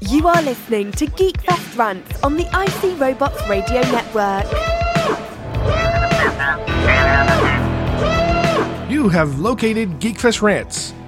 You are listening to Geekfest Rants on the IC Robots Radio Network. You have located Geekfest Rants,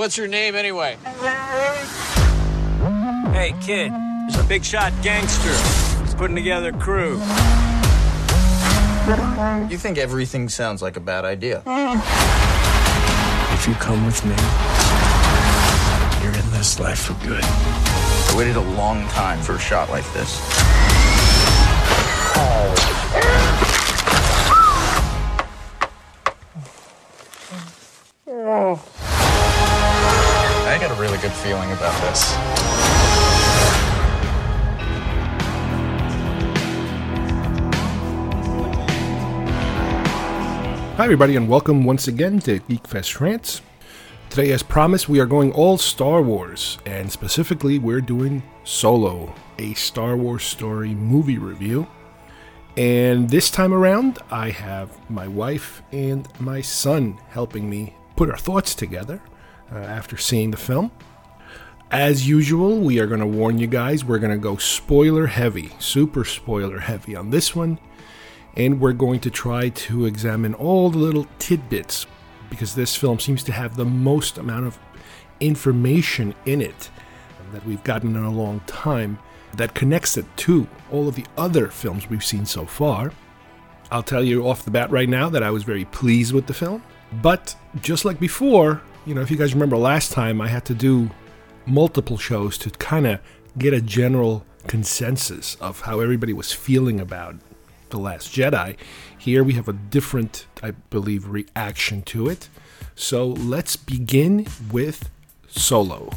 what's your name anyway? Hey, kid, there's a big shot gangster. He's putting together a crew. You think everything sounds like a bad idea. If you come with me, you're in this life for good. I waited a long time for a shot like this. I got a really good feeling about this. Hi, everybody, and welcome once again to Geekfest Rants. Today, as promised, we are going all Star Wars, and specifically, we're doing Solo, a Star Wars story movie review. And this time around, I have my wife and my son helping me put our thoughts together uh, after seeing the film. As usual, we are going to warn you guys, we're going to go spoiler heavy, super spoiler heavy on this one and we're going to try to examine all the little tidbits because this film seems to have the most amount of information in it that we've gotten in a long time that connects it to all of the other films we've seen so far. I'll tell you off the bat right now that I was very pleased with the film, but just like before, you know, if you guys remember last time, I had to do multiple shows to kind of get a general consensus of how everybody was feeling about the Last Jedi. Here we have a different, I believe, reaction to it. So let's begin with Solo.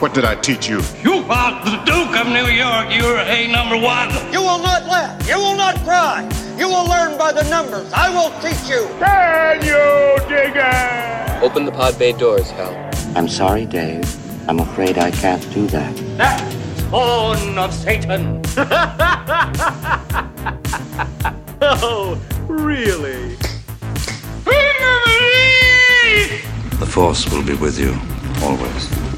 What did I teach you? You are the Duke of New York. You're a number one. You will not laugh. You will not cry. You will learn by the numbers. I will teach you. Can you dig it? Open the pod bay doors, Hal. I'm sorry, Dave. I'm afraid I can't do that. That spawn of Satan. Oh, really? The Force will be with you always.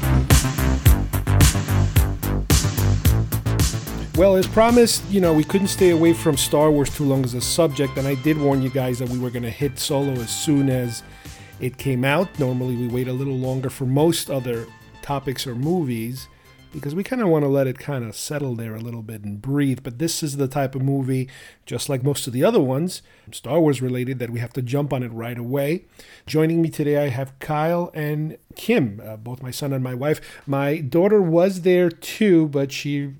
Well, as promised, you know, we couldn't stay away from Star Wars too long as a subject, and I did warn you guys that we were going to hit Solo as soon as it came out. Normally, we wait a little longer for most other topics or movies because we kind of want to let it kind of settle there a little bit and breathe. But this is the type of movie, just like most of the other ones, Star Wars related, that we have to jump on it right away. Joining me today, I have Kyle and Kim, uh, both my son and my wife. My daughter was there too, but she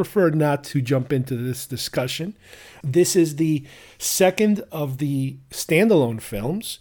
preferred not to jump into this discussion. This is the second of the standalone films.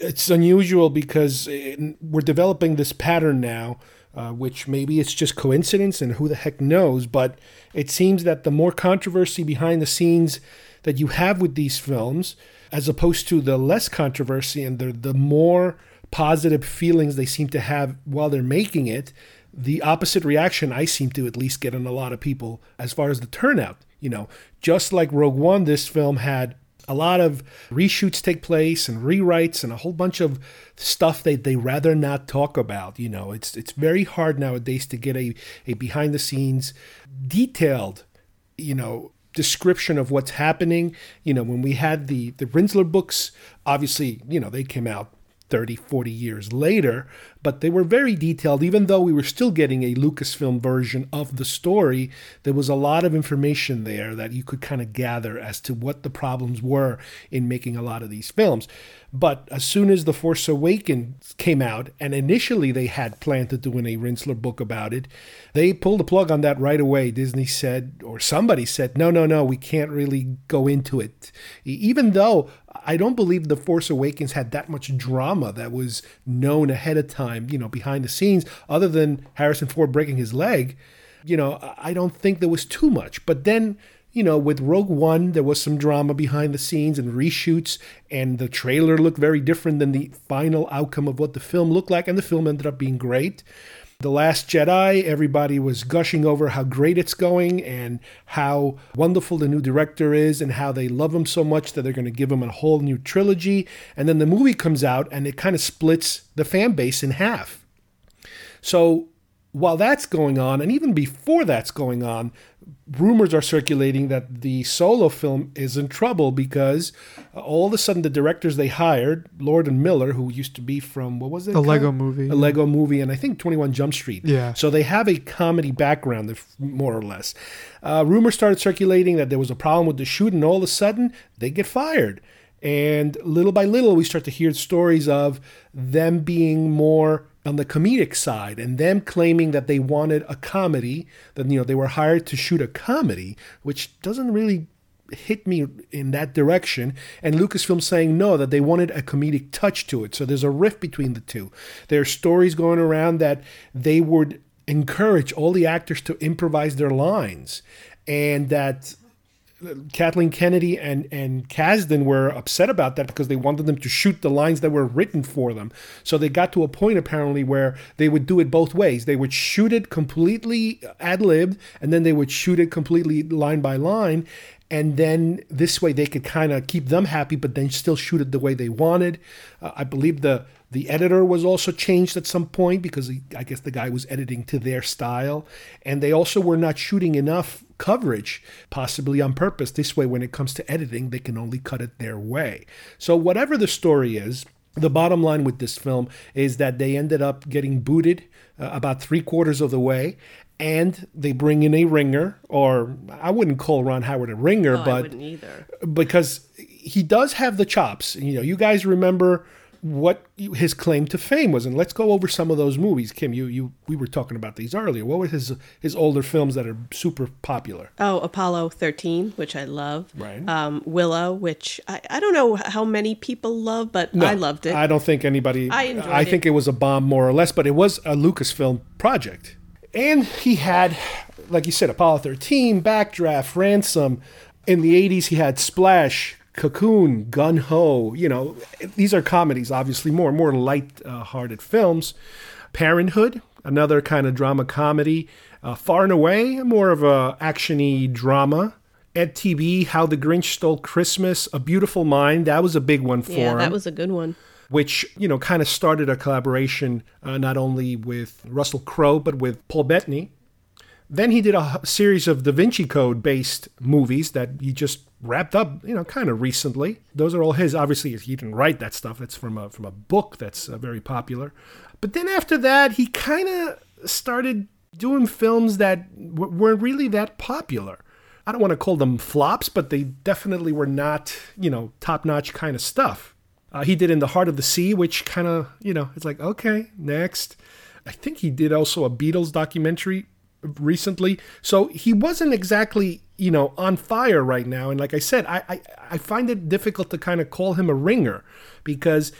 It's unusual because it- we're developing this pattern now, uh, which maybe it's just coincidence and who the heck knows, but it seems that the more controversy behind the scenes that you have with these films, as opposed to the less controversy and the, the more positive feelings they seem to have while they're making it, the opposite reaction I seem to at least get in a lot of people as far as the turnout. You know, just like Rogue One, this film had a lot of reshoots take place and rewrites and a whole bunch of stuff that they rather not talk about. You know, it's it's very hard nowadays to get a, a behind the scenes detailed, you know, description of what's happening. You know, when we had the the Rinzler books, obviously, you know, they came out 30, 40 years later, but they were very detailed. Even though we were still getting a Lucasfilm version of the story, there was a lot of information there that you could kind of gather as to what the problems were in making a lot of these films. But as soon as The Force Awakens came out, and initially they had planned to do an A. Rinzler book about it, they pulled the plug on that right away. Disney said, or somebody said, no, no, no, we can't really go into it. Even though I don't believe The Force Awakens had that much drama that was known ahead of time, you know, behind the scenes, other than Harrison Ford breaking his leg. You know, I don't think there was too much. But then you know, with Rogue One, there was some drama behind the scenes and reshoots, and the trailer looked very different than the final outcome of what the film looked like, and the film ended up being great. The Last Jedi, everybody was gushing over how great it's going and how wonderful the new director is and how they love him so much that they're going to give him a whole new trilogy. And then the movie comes out and it kind of splits the fan base in half. So while that's going on, and even before that's going on, rumors are circulating that the solo film is in trouble because uh, all of a sudden the directors they hired, Lord and Miller, who used to be from what was it? A Lego movie. A Lego movie, and I think 21 Jump Street. Yeah. So they have a comedy background, more or less. Uh, rumors started circulating that there was a problem with the shoot, and all of a sudden they get fired. And little by little, we start to hear stories of them being more on the comedic side and them claiming that they wanted a comedy that you know they were hired to shoot a comedy which doesn't really hit me in that direction. And lucasfilm saying no that they wanted a comedic touch to it. So there's a rift between the two. There are stories going around that they would encourage all the actors to improvise their lines and that Kathleen Kennedy and and Kasdan were upset about that because they wanted them to shoot the lines that were written for them. So they got to a point apparently where they would do it both ways. They would shoot it completely ad libbed, and then they would shoot it completely line by line. And then this way they could kind of keep them happy, but then still shoot it the way they wanted. Uh, I believe the the editor was also changed at some point because he, I guess the guy was editing to their style. And they also were not shooting enough coverage, possibly on purpose. This way, when it comes to editing, they can only cut it their way. So, whatever the story is, the bottom line with this film is that they ended up getting booted uh, about three quarters of the way. And they bring in a ringer, or I wouldn't call Ron Howard a ringer, but because he does have the chops. You know, you guys remember what his claim to fame was, and let's go over some of those movies. Kim, you you we were talking about these earlier. What were his his older films that are super popular? Oh, Apollo thirteen, which I love. Right. Um, Willow, which I, I don't know how many people love, but no, I loved it. I don't think anybody. I enjoyed I think it. it was a bomb, more or less, but it was a Lucasfilm project, and he had, like you said, Apollo thirteen, Backdraft, Ransom. In the '80s, he had Splash, Cocoon, Gung Ho, you know, these are comedies, obviously more more light-hearted films. Parenthood, another kind of drama comedy. Uh, Far and Away, more of a actiony drama. Ed TV, How the Grinch Stole Christmas, A Beautiful Mind, that was a big one for yeah, him. that was a good one. Which you know kind of started a collaboration uh, not only with Russell Crowe but with Paul Bettany. Then he did a series of Da Vinci Code based movies that he just wrapped up, you know, kind of recently. Those are all his. Obviously, he didn't write that stuff. That's from a from a book that's uh, very popular. But then after that, he kind of started doing films that w- weren't really that popular. I don't want to call them flops, but they definitely were not, you know, top notch kind of stuff. Uh, he did In the Heart of the Sea, which kind of, you know, it's like, okay, next. I think he did also a Beatles documentary recently. So he wasn't exactly, you know, on fire right now. And like I said, I, I, I find it difficult to kind of call him a ringer because,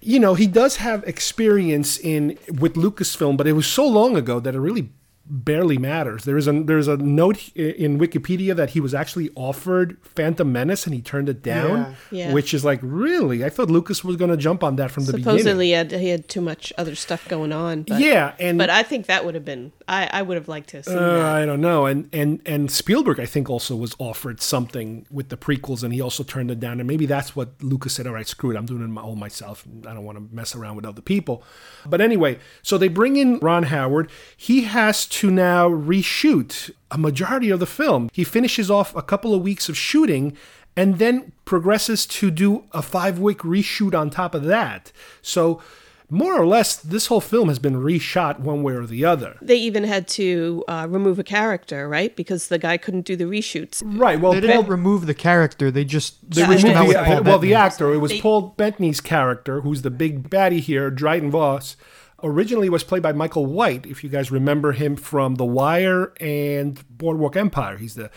you know, he does have experience in with Lucasfilm, but it was so long ago that it really barely matters. There is a there's a note in Wikipedia that he was actually offered Phantom Menace and he turned it down, Yeah. Yeah. which is like really. I thought Lucas was going to jump on that from the beginning. Supposedly, he had, he had too much other stuff going on. But, Yeah, and- but I think that would have been. I, I would have liked to have seen Uh, that. I don't know, and and and Spielberg, I think, also was offered something with the prequels, and he also turned it down. And maybe that's what Lucas said. All right, screw it, I'm doing it my- all myself. I don't want to mess around with other people. But anyway, so they bring in Ron Howard. He has to now reshoot a majority of the film. He finishes off a couple of weeks of shooting. And then progresses to do a five week reshoot on top of that. So more or less, this whole film has been reshot one way or the other. They even had to uh, remove a character, right? Because the guy couldn't do the reshoots. Right. Well, they didn't remove the character. They just they switched removed him out the, with Paul well, the actor. It was They- Paul Bettany's character, who's the big baddie here, Dryden Voss. Originally was played by Michael White, if you guys remember him from The Wire and Boardwalk Empire. He's the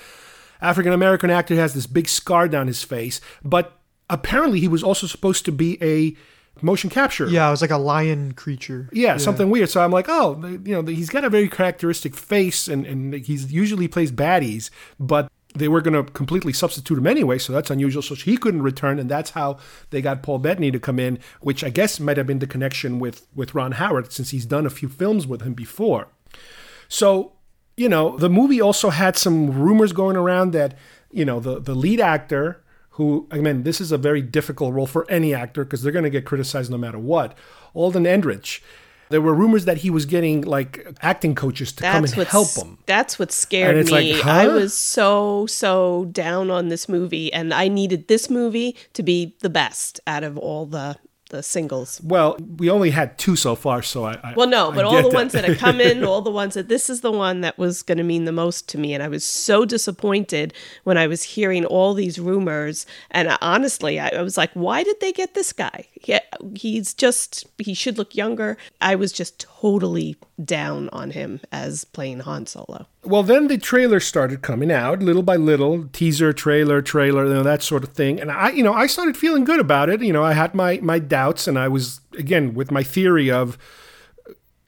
African American actor who has this big scar down his face. But apparently, he was also supposed to be a motion capture. Yeah, it was like a lion creature. Yeah, something weird. So I'm like, oh, you know, he's got a very characteristic face, and and he's usually plays baddies, but they were going to completely substitute him anyway, so that's unusual. So he couldn't return, and that's how they got Paul Bettany to come in, which I guess might have been the connection with with Ron Howard, since he's done a few films with him before. So you know, the movie also had some rumors going around that you know the the lead actor who I mean, this is a very difficult role for any actor because they're going to get criticized no matter what. Alden Ehrenreich. There were rumors that he was getting like acting coaches to come and help him. That's what scared me. like, I was so so down on this movie, and I needed this movie to be the best out of all the the singles. Well, we only had two so far, so I. I Well, no, but all the ones that had come in, all the ones that this is the one that was going to mean the most to me, and I was so disappointed when I was hearing all these rumors. And honestly, I, I was like, why did they get this guy? He, he's just he should look younger. I was just totally down on him as playing Han Solo. Well, then the trailer started coming out little by little, teaser, trailer, trailer, you know, that sort of thing. And I, you know, I started feeling good about it. You know, I had my my doubts, and I was again with my theory of,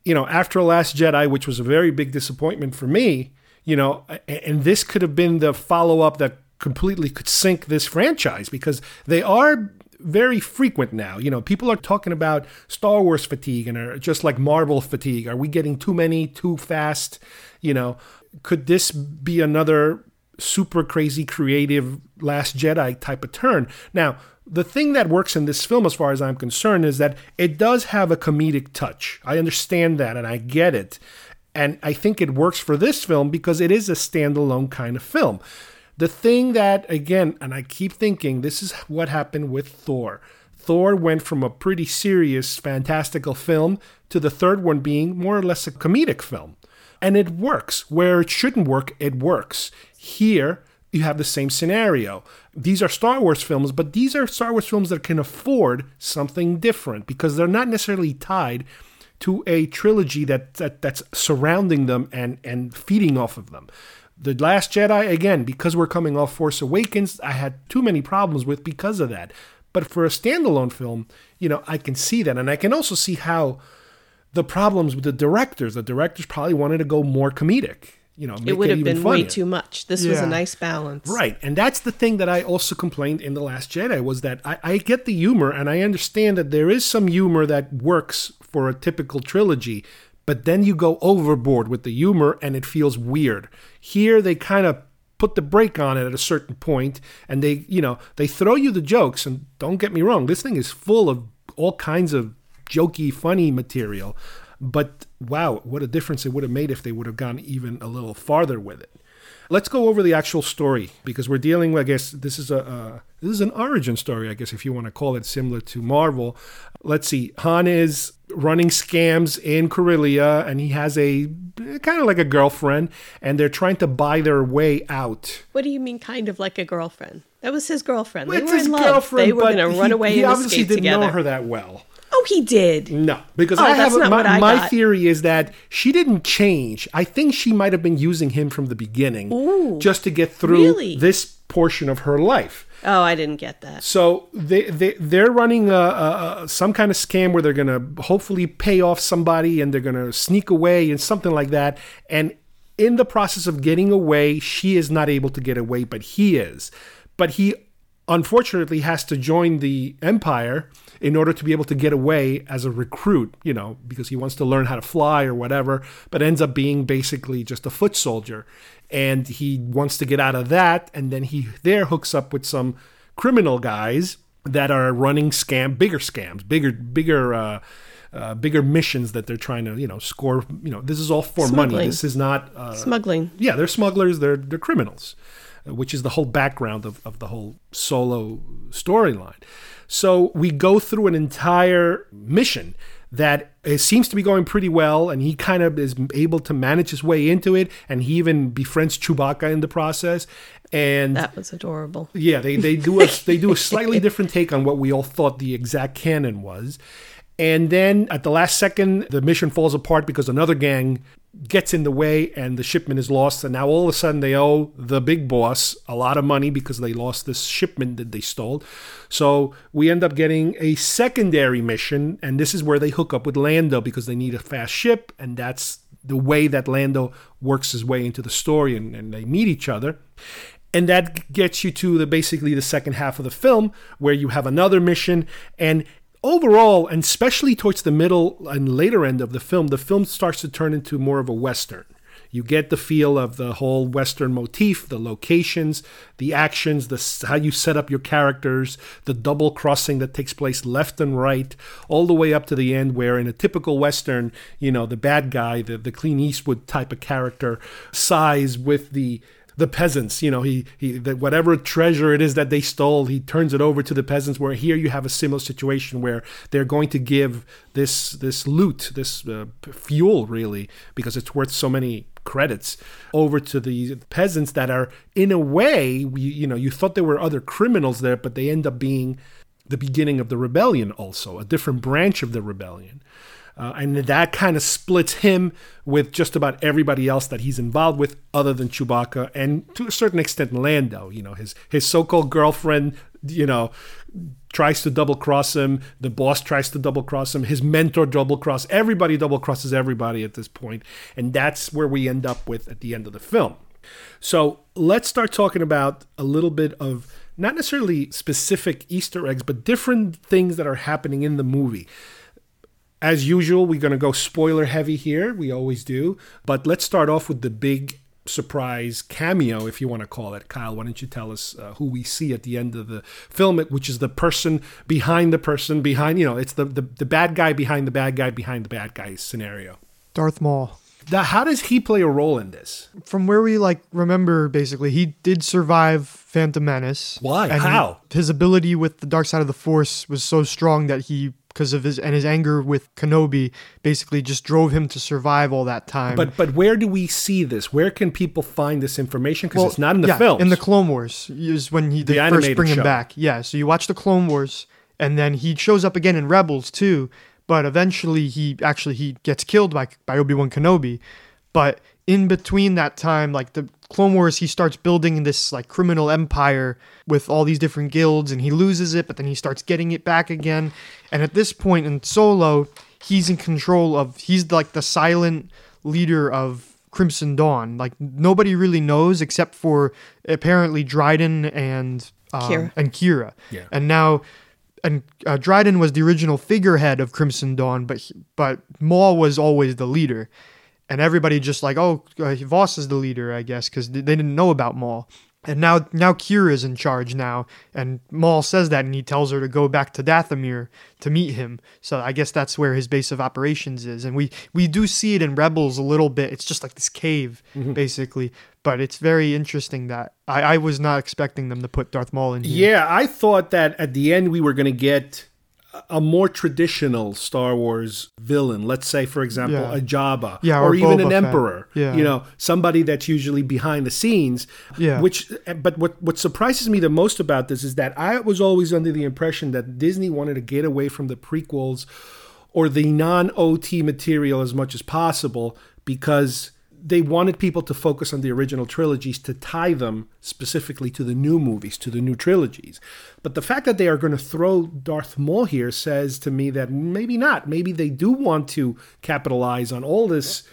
you know, after Last Jedi, which was a very big disappointment for me. You know, and this could have been the follow up that completely could sink this franchise because they are very frequent now. You know, people are talking about Star Wars fatigue and are just like Marvel fatigue. Are we getting too many too fast? You know, could this be another super crazy creative Last Jedi type of turn? Now, the thing that works in this film, as far as I'm concerned, is that it does have a comedic touch. I understand that and I get it. And I think it works for this film because it is a standalone kind of film. The thing that, again, and I keep thinking this is what happened with Thor. Thor went from a pretty serious, fantastical film to the third one being more or less a comedic film. And it works. Where it shouldn't work, it works. Here, you have the same scenario. These are Star Wars films, but these are Star Wars films that can afford something different because they're not necessarily tied to a trilogy that, that that's surrounding them and and feeding off of them. The Last Jedi, again, because we're coming off Force Awakens, I had too many problems with because of that. But for a standalone film, you know, I can see that. And I can also see how the problems with the directors, the directors probably wanted to go more comedic. You know, make it would have even been way too much. This was a nice balance. Right. And that's the thing that I also complained in The Last Jedi was that I, I get the humor and I understand that there is some humor that works for a typical trilogy, but then you go overboard with the humor and it feels weird. Here they kind of put the brake on it at a certain point and they, you know, they throw you the jokes and don't get me wrong, this thing is full of all kinds of jokey, funny material. But wow, what a difference it would have made if they would have gone even a little farther with it. Let's go over the actual story because we're dealing with. I guess this is a uh, this is an origin story. I guess if you want to call it similar to Marvel. Let's see. Han is running scams in Corellia, and he has a kind of like a girlfriend, and they're trying to buy their way out. What do you mean, kind of like a girlfriend? That was his girlfriend. Well, they were his in love. girlfriend, they were going to he- run away He and obviously escape didn't together. know her that well. Oh, he did. No, because Oh, I have my, I my theory is that she didn't change. I think she might have been using him from the beginning Ooh, just to get through really? this portion of her life. Oh, I didn't get that. So they they they're running a, a, a, some kind of scam where they're gonna hopefully pay off somebody and they're gonna sneak away and something like that. And in the process of getting away, she is not able to get away, but he is. But he unfortunately has to join the empire in order to be able to get away as a recruit, you know, because he wants to learn how to fly or whatever, but ends up being basically just a foot soldier. And he wants to get out of that, and then he there hooks up with some criminal guys that are running scam, bigger scams, bigger, bigger, uh, uh, bigger missions that they're trying to, you know, score. You know, this is all for money. This is not uh, Smuggling. yeah, they're smugglers. They're they're criminals, Uh, which is the whole background of, of the whole solo storyline. So we go through an entire mission that it seems to be going pretty well, and he kind of is able to manage his way into it, and he even befriends Chewbacca in the process. And that was adorable. Yeah, they, they do a they do a slightly different take on what we all thought the exact canon was. And then at the last second, the mission falls apart because another gang gets in the way and the shipment is lost. And now all of a sudden they owe the big boss a lot of money because they lost this shipment that they stole. So we end up getting a secondary mission. And this is where they hook up with Lando because they need a fast ship. And that's the way that Lando works his way into the story and, and they meet each other. And that gets you to the basically the second half of the film where you have another mission and overall, and especially towards the middle and later end of the film, the film starts to turn into more of a western. You get the feel of the whole western motif, the locations, the actions, the how you set up your characters, the double crossing that takes place left and right, all the way up to the end, where in a typical western, you know, the bad guy, the the Clint Eastwood type of character, size with the the peasants. You know, he he that whatever treasure it is that they stole, he turns it over to the peasants. Where here you have a similar situation where they're going to give this this loot, this uh, fuel, really, because it's worth so many credits over to the peasants that are in a way you, you know you thought there were other criminals there but they end up being the beginning of the rebellion also a different branch of the rebellion uh, and that kind of splits him with just about everybody else that he's involved with, other than Chewbacca, and to a certain extent Lando. You know, his his so-called girlfriend, you know, tries to double cross him. The boss tries to double cross him. His mentor double cross. Everybody double crosses everybody at this point, and that's where we end up with at the end of the film. So let's start talking about a little bit of not necessarily specific Easter eggs, but different things that are happening in the movie. As usual, we're going to go spoiler heavy here. We always do. But let's start off with the big surprise cameo, if you want to call it. Kyle, why don't you tell us uh, who we see at the end of the film, which is the person behind the person behind, you know, it's the, the, the bad guy behind the bad guy behind the bad guy scenario. Darth Maul. Now, how does he play a role in this? From where we like remember, basically, he did survive Phantom Menace. Why? How? His ability with the dark side of the Force was so strong that he because of his and his anger with Kenobi basically just drove him to survive all that time. But but where do we see this? Where can people find this information? Because well, it's not in the yeah, film. In the Clone Wars is when he they the first bring him show. back. Yeah, so you watch the Clone Wars, and then he shows up again in Rebels too. But eventually, he actually he gets killed by by Obi Wan Kenobi. But in between that time, like the Clone Wars, he starts building this like criminal empire with all these different guilds, and he loses it, but then he starts getting it back again. And at this point in Solo, he's in control of. He's like the silent leader of Crimson Dawn. Like nobody really knows except for apparently Dryden and um, Qi'ra. and Qi'ra. Yeah. And now and uh, Dryden was the original figurehead of Crimson Dawn, but he, but Maul was always the leader and everybody just like, oh, uh, Voss is the leader, I guess, because they didn't know about Maul. And now, now Qi'ra is in charge now, and Maul says that, and he tells her to go back to Dathomir to meet him. So I guess that's where his base of operations is, and we we do see it in Rebels a little bit. It's just like this cave, mm-hmm. basically. But it's very interesting that I, I was not expecting them to put Darth Maul in here. Yeah, I thought that at the end we were going to get a more traditional Star Wars villain, let's say, for example, yeah. a Jabba, yeah, or, or even an emperor, yeah. you know, somebody that's usually behind the scenes. Yeah. Which, but what what surprises me the most about this is that I was always under the impression that Disney wanted to get away from the prequels or the non OT material as much as possible because they wanted people to focus on the original trilogies to tie them specifically to the new movies, to the new trilogies. But the fact that they are going to throw Darth Maul here says to me that maybe not. Maybe they do want to capitalize on all this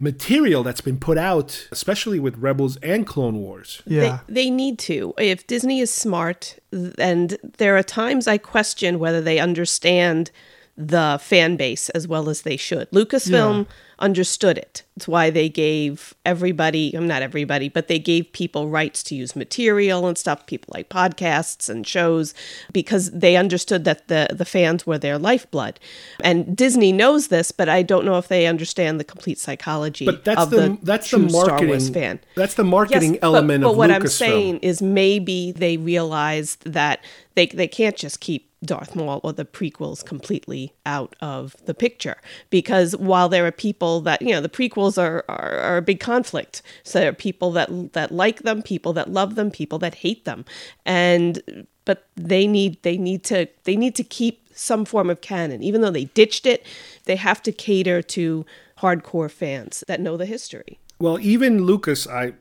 material that's been put out, especially with Rebels and Clone Wars. Yeah. They, they need to. If Disney is smart, and there are times I question whether they understand the fan base as well as they should. Lucasfilm. Yeah understood it. It's why they gave everybody, I'm not everybody, but they gave people rights to use material and stuff, people like podcasts and shows, because they understood that the, the fans were their lifeblood. And Disney knows this, but I don't know if they understand the complete psychology but that's of the, the, that's the marketing, fan. That's the marketing yes, element but, of but what Lucasfilm. I'm saying is maybe they realized that they, they can't just keep Darth Maul or the prequels completely out of the picture because while there are people that you know the prequels are, are, are a big conflict. So there are people that that like them people that love them people that hate them. And but they need they need to they need to keep some form of canon. Even though they ditched it they have to cater to hardcore fans that know the history. Well even Lucas I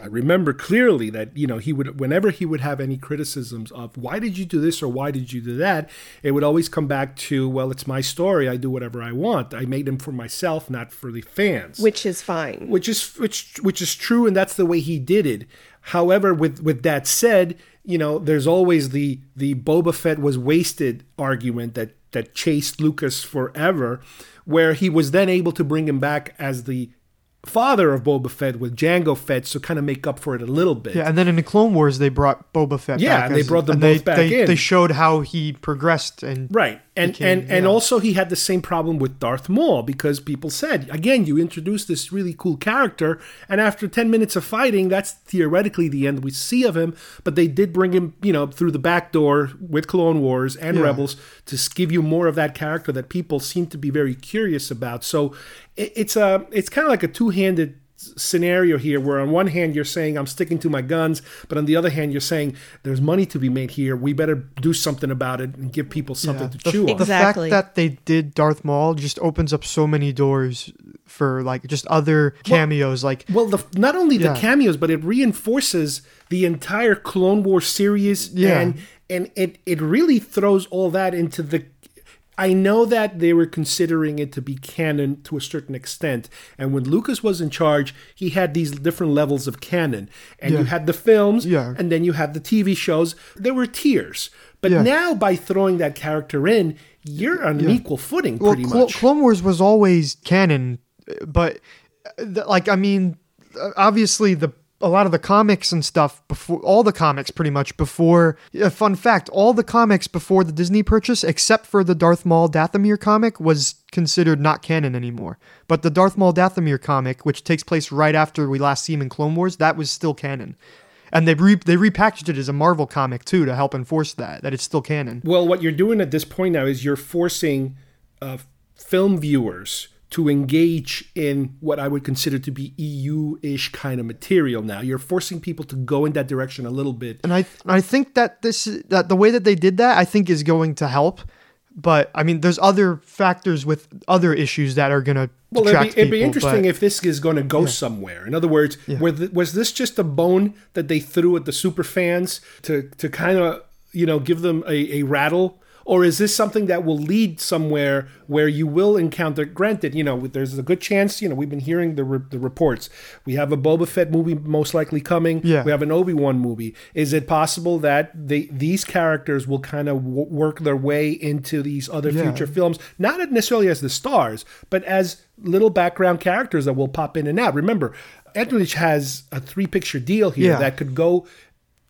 I remember clearly that you know he would whenever he would have any criticisms of why did you do this or why did you do that? it would always come back to well it's my story. I do whatever I want. I made them for myself not for the fans. Which is fine. Which is which which is true and that's the way he did it. However with with that said you know there's always the the Boba Fett was wasted argument that that chased Lucas forever where he was then able to bring him back as the father of Boba Fett with Django Fett, so kind of make up for it a little bit. Yeah, and then in the Clone Wars they brought Boba Fett. Yeah, back and they brought them both they, back they, in. They showed how he progressed and right, and became, and and also he had the same problem with Darth Maul because people said again you introduced this really cool character, and after ten minutes of fighting, that's theoretically the end we see of him. But they did bring him, you know, through the back door with Clone Wars and Yeah. Rebels to give you more of that character that people seem to be very curious about. So it, it's a it's kind of like a two handed scenario here where on one hand you're saying I'm sticking to my guns, but on the other hand you're saying there's money to be made here. We better do something about it and give people something to the, chew on. the fact that they did Darth Maul just opens up so many doors for like just other cameos. like Well, the, not only the cameos, but it reinforces the entire Clone War series, Yeah. and and it it really throws all that into the. I know that they were considering it to be canon to a certain extent, and when Lucas was in charge, he had these different levels of canon, and you had the films, Yeah. and then you had the TV shows. There were tiers, but Yeah. now by throwing that character in, you're on an equal footing, well, pretty much. Clone Wars was always canon, but uh, like I mean, uh, obviously the a lot of the comics and stuff before all the comics pretty much before a fun fact all the comics before the disney purchase except for the darth maul dathomir comic was considered not canon anymore. But the darth maul dathomir comic which takes place right after we last see him in clone wars that was still canon. And they re- they repackaged it as a marvel comic too to help enforce that that it's still canon. Well, what you're doing at this point now is you're forcing uh, film viewers to engage in what I would consider to be EU-ish kind of material. Now you're forcing people to go in that direction a little bit. and I I think that this that the way that they did that I think is going to help. But I mean, there's other factors with other issues that are gonna Well, it'd be, it'd be interesting but- if this is going to go somewhere. In other words, were th- was this just a bone that they threw at the super fans to to kind of you know give them a, a rattle? Or is this something that will lead somewhere where you will encounter? Granted, you know, there's a good chance. You know, we've been hearing the re- the reports. We have a Boba Fett movie most likely coming. Yeah. We have an Obi Wan movie. Is it possible that they these characters will kind of w- work their way into these other Yeah. future films? Not necessarily as the stars, but as little background characters that will pop in and out. Remember, Edrich has a three picture deal here Yeah. that could go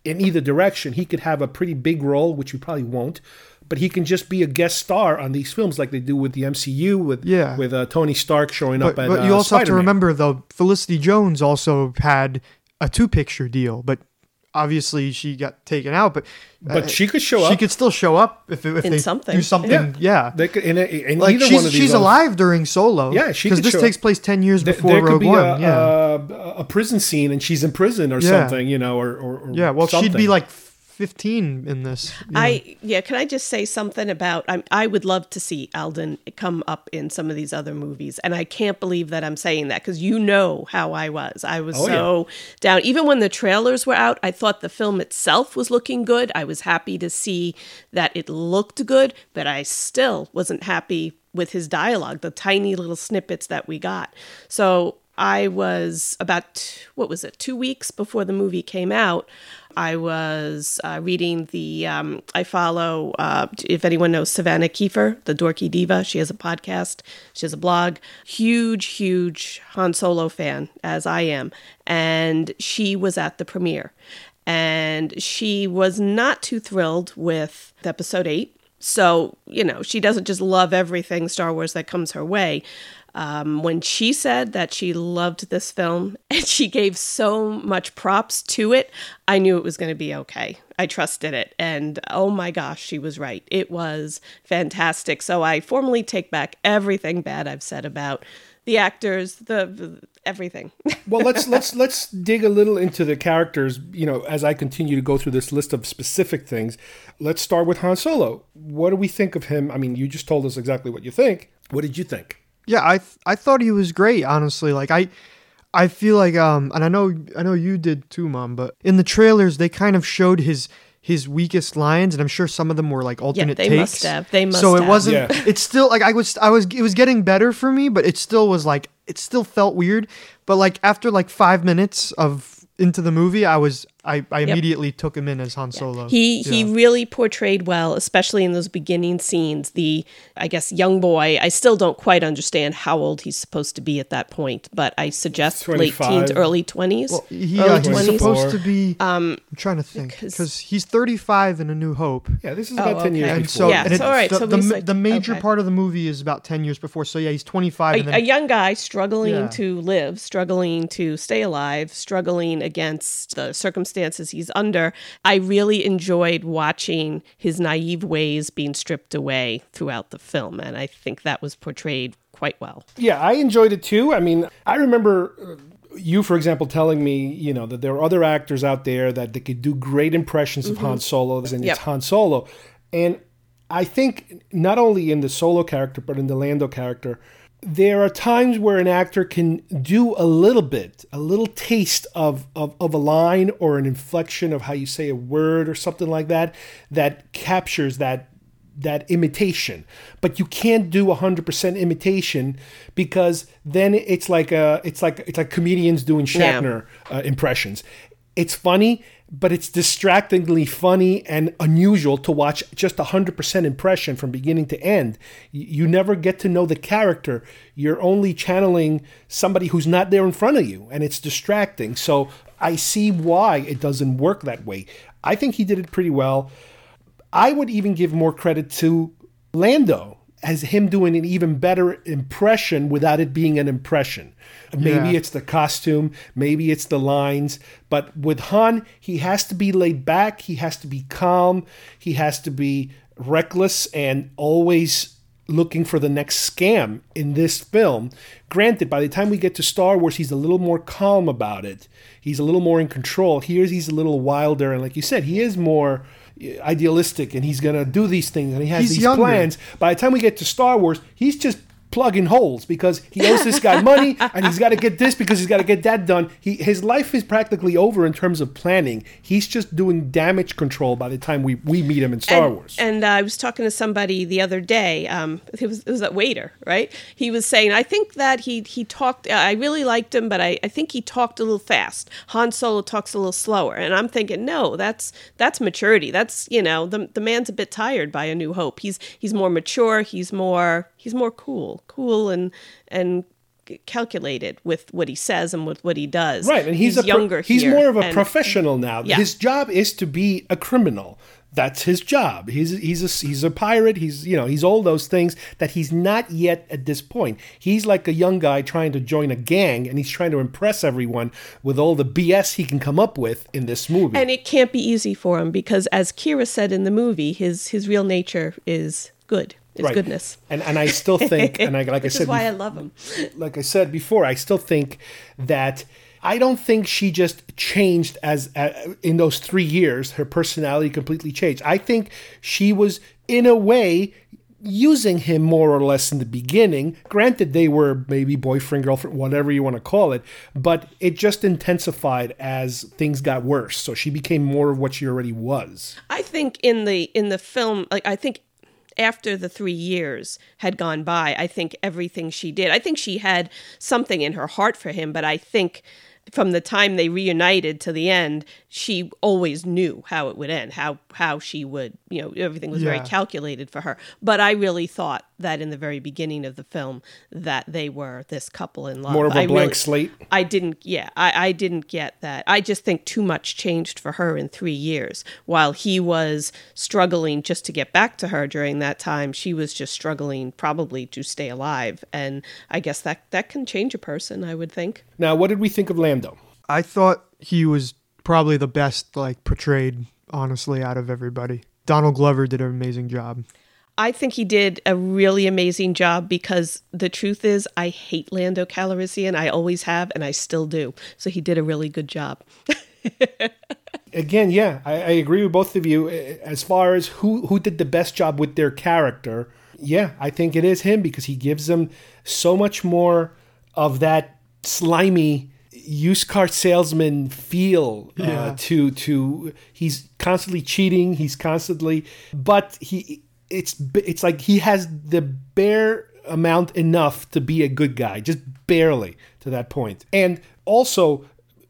in either direction. He could have a pretty big role, which we probably won't. But he can just be a guest star on these films, like they do with the MCU, with Yeah. with uh, Tony Stark showing but, up at. but you uh, also have to remember though, Felicity Jones also had a two picture deal, but obviously she got taken out. But But uh, she could show She up. She could still show up if, if In they something. do something. Yeah. They could, in, a, in like either she's, one of these she's other- alive during Solo. Yeah, she because this show takes up. place ten years There- before there could Rogue be One. a, yeah, a, a prison scene, and she's in prison or Yeah. something, you know, or, or, or yeah. Well, she'd be like fifteen in this. you know. I yeah, can I just say something about I I would love to see Alden come up in some of these other movies and I can't believe that I'm saying that cuz you know how I was. I was Oh, so down even when the trailers were out, I thought the film itself was looking good. I was happy to see that it looked good, but I still wasn't happy with his dialogue, the tiny little snippets that we got. So I was about, what was it, two weeks before the movie came out. I was uh, reading the, um, I follow, uh, if anyone knows Savannah Kiefer, the Dorky Diva. She has a podcast, she has a blog. Huge, huge Han Solo fan, as I am. And she was at the premiere. And she was not too thrilled with episode eight. So, you know, she doesn't just love everything Star Wars that comes her way. Um, when she said that she loved this film and she gave so much props to it, I knew it was going to be okay. I trusted it. And oh my gosh, she was right. It was fantastic. So I formally take back everything bad I've said about the actors, the everything. well, let's let's let's dig a little into the characters. You know, as I continue to go through this list of specific things, let's start with Han Solo. What do we think of him? I mean, you just told us exactly what you think. What did you think? Yeah, I th- I thought he was great. Honestly, like I. I feel like um and I know I know you did too, mom, but in the trailers they kind of showed his his weakest lines, and I'm sure some of them were like alternate yeah, they takes. Must have. They must so it have. wasn't. Yeah. It's still like I was. I was. It was getting better for me, but it still was like it still felt weird. But like after like five minutes of into the movie, I was I, I yep. immediately took him in as Han Solo. He yeah. he really portrayed well, especially in those beginning scenes. The I guess young boy. I still don't quite understand how old he's supposed to be at that point, but I suggest late teens, early twenties. Well, he, early yeah, he's supposed to be. Um, I'm trying to think because he's 35 in A New Hope. Yeah, this is about oh, 10 okay. years. And before. so, yeah, and it, so all right. The, so the, like, the major okay. part of the movie is about 10 years before. So yeah, he's 25. A, and then, a young guy struggling Yeah. to live, struggling to stay alive, struggling against the circumstances he's under. I really enjoyed watching his naive ways being stripped away throughout the film, and I think that was portrayed quite well. Yeah, I enjoyed it too. I mean, I remember uh, you, for example, telling me, you know, that there are other actors out there that they could do great impressions of Han Solo, and Yep. it's Han Solo. And I think not only in the Solo character, but in the Lando character, there are times where an actor can do a little bit, a little taste of, of, of a line or an inflection of how you say a word or something like that, that captures that that imitation but you can't do 100% imitation because then it's like a it's like it's like comedians doing Yeah. Shatner uh, impressions it's funny but it's distractingly funny and unusual to watch just a 100% impression from beginning to end. You never get to know the character. You're only channeling somebody who's not there in front of you and it's distracting. So i see why it doesn't work that way. I think he did it pretty well. I would even give more credit to Lando as him doing an even better impression without it being an impression. Maybe Yeah. it's the costume, maybe it's the lines, but with Han, he has to be laid back, he has to be calm, he has to be reckless and always looking for the next scam in this film. Granted, by the time we get to Star Wars, he's a little more calm about it. He's a little more in control. Here, he's a little wilder, and like you said, he is more idealistic, and he's gonna do these things, and he has He's these younger. plans. By the time we get to Star Wars, he's just plugging holes because he owes this guy money and he's got to get this because he's got to get that done. He his life is practically over in terms of planning. He's just doing damage control by the time we, we meet him in Star and, Wars. And uh, I was talking to somebody the other day. Um, it was it was a waiter, right? He was saying, I think that he he talked. I really liked him, but I, I think he talked a little fast. Han Solo talks a little slower, and I'm thinking, no, that's that's maturity. That's you know the the man's a bit tired by A New Hope. He's he's more mature. He's more he's more cool, cool and and calculated with what he says and with what he does. Right, and he's, a pro- younger. He's here, more of a and- professional now. Yeah. His job is to be a criminal. That's his job. He's he's a he's a pirate. He's you know he's all those things that he's not yet at this point. He's like a young guy trying to join a gang, and he's trying to impress everyone with all the BS he can come up with in this movie. And it can't be easy for him because, as Qi'ra said in the movie, his his real nature is good. Right. goodness. And and I still think, and I like I said, why I love him. like I said before, I still think that I don't think she just changed as uh, in those three years. Her personality completely changed. I think she was, in a way, using him more or less in the beginning. Granted, they were maybe boyfriend, girlfriend, whatever you want to call it, but it just intensified as things got worse. So she became more of what she already was. I think in the in the film, like I think after the three years had gone by, I think everything she did, I think she had something in her heart for him, but I think from the time they reunited to the end, she always knew how it would end, how how she would, you know, everything was yeah. very calculated for her. But I really thought that in the very beginning of the film that they were this couple in love. More of a I blank really, slate. I didn't, yeah, I, I didn't get that. I just think too much changed for her in three years. While he was struggling just to get back to her during that time, she was just struggling probably to stay alive. And I guess that that can change a person. I would think. Now, what did we think of Lando? I thought he was probably the best like portrayed honestly out of everybody. Donald Glover did an amazing job. I think he did a really amazing job because the truth is I hate Lando Calrissian. I always have and I still do. So he did a really good job. Again, yeah, I, I, agree with both of you. As far as who who did the best job with their character, yeah, I think it is him because he gives them so much more of that slimy used car salesman feel uh, yeah. to to he's constantly cheating he's constantly but he it's it's like he has the bare amount enough to be a good guy just barely to that point. And also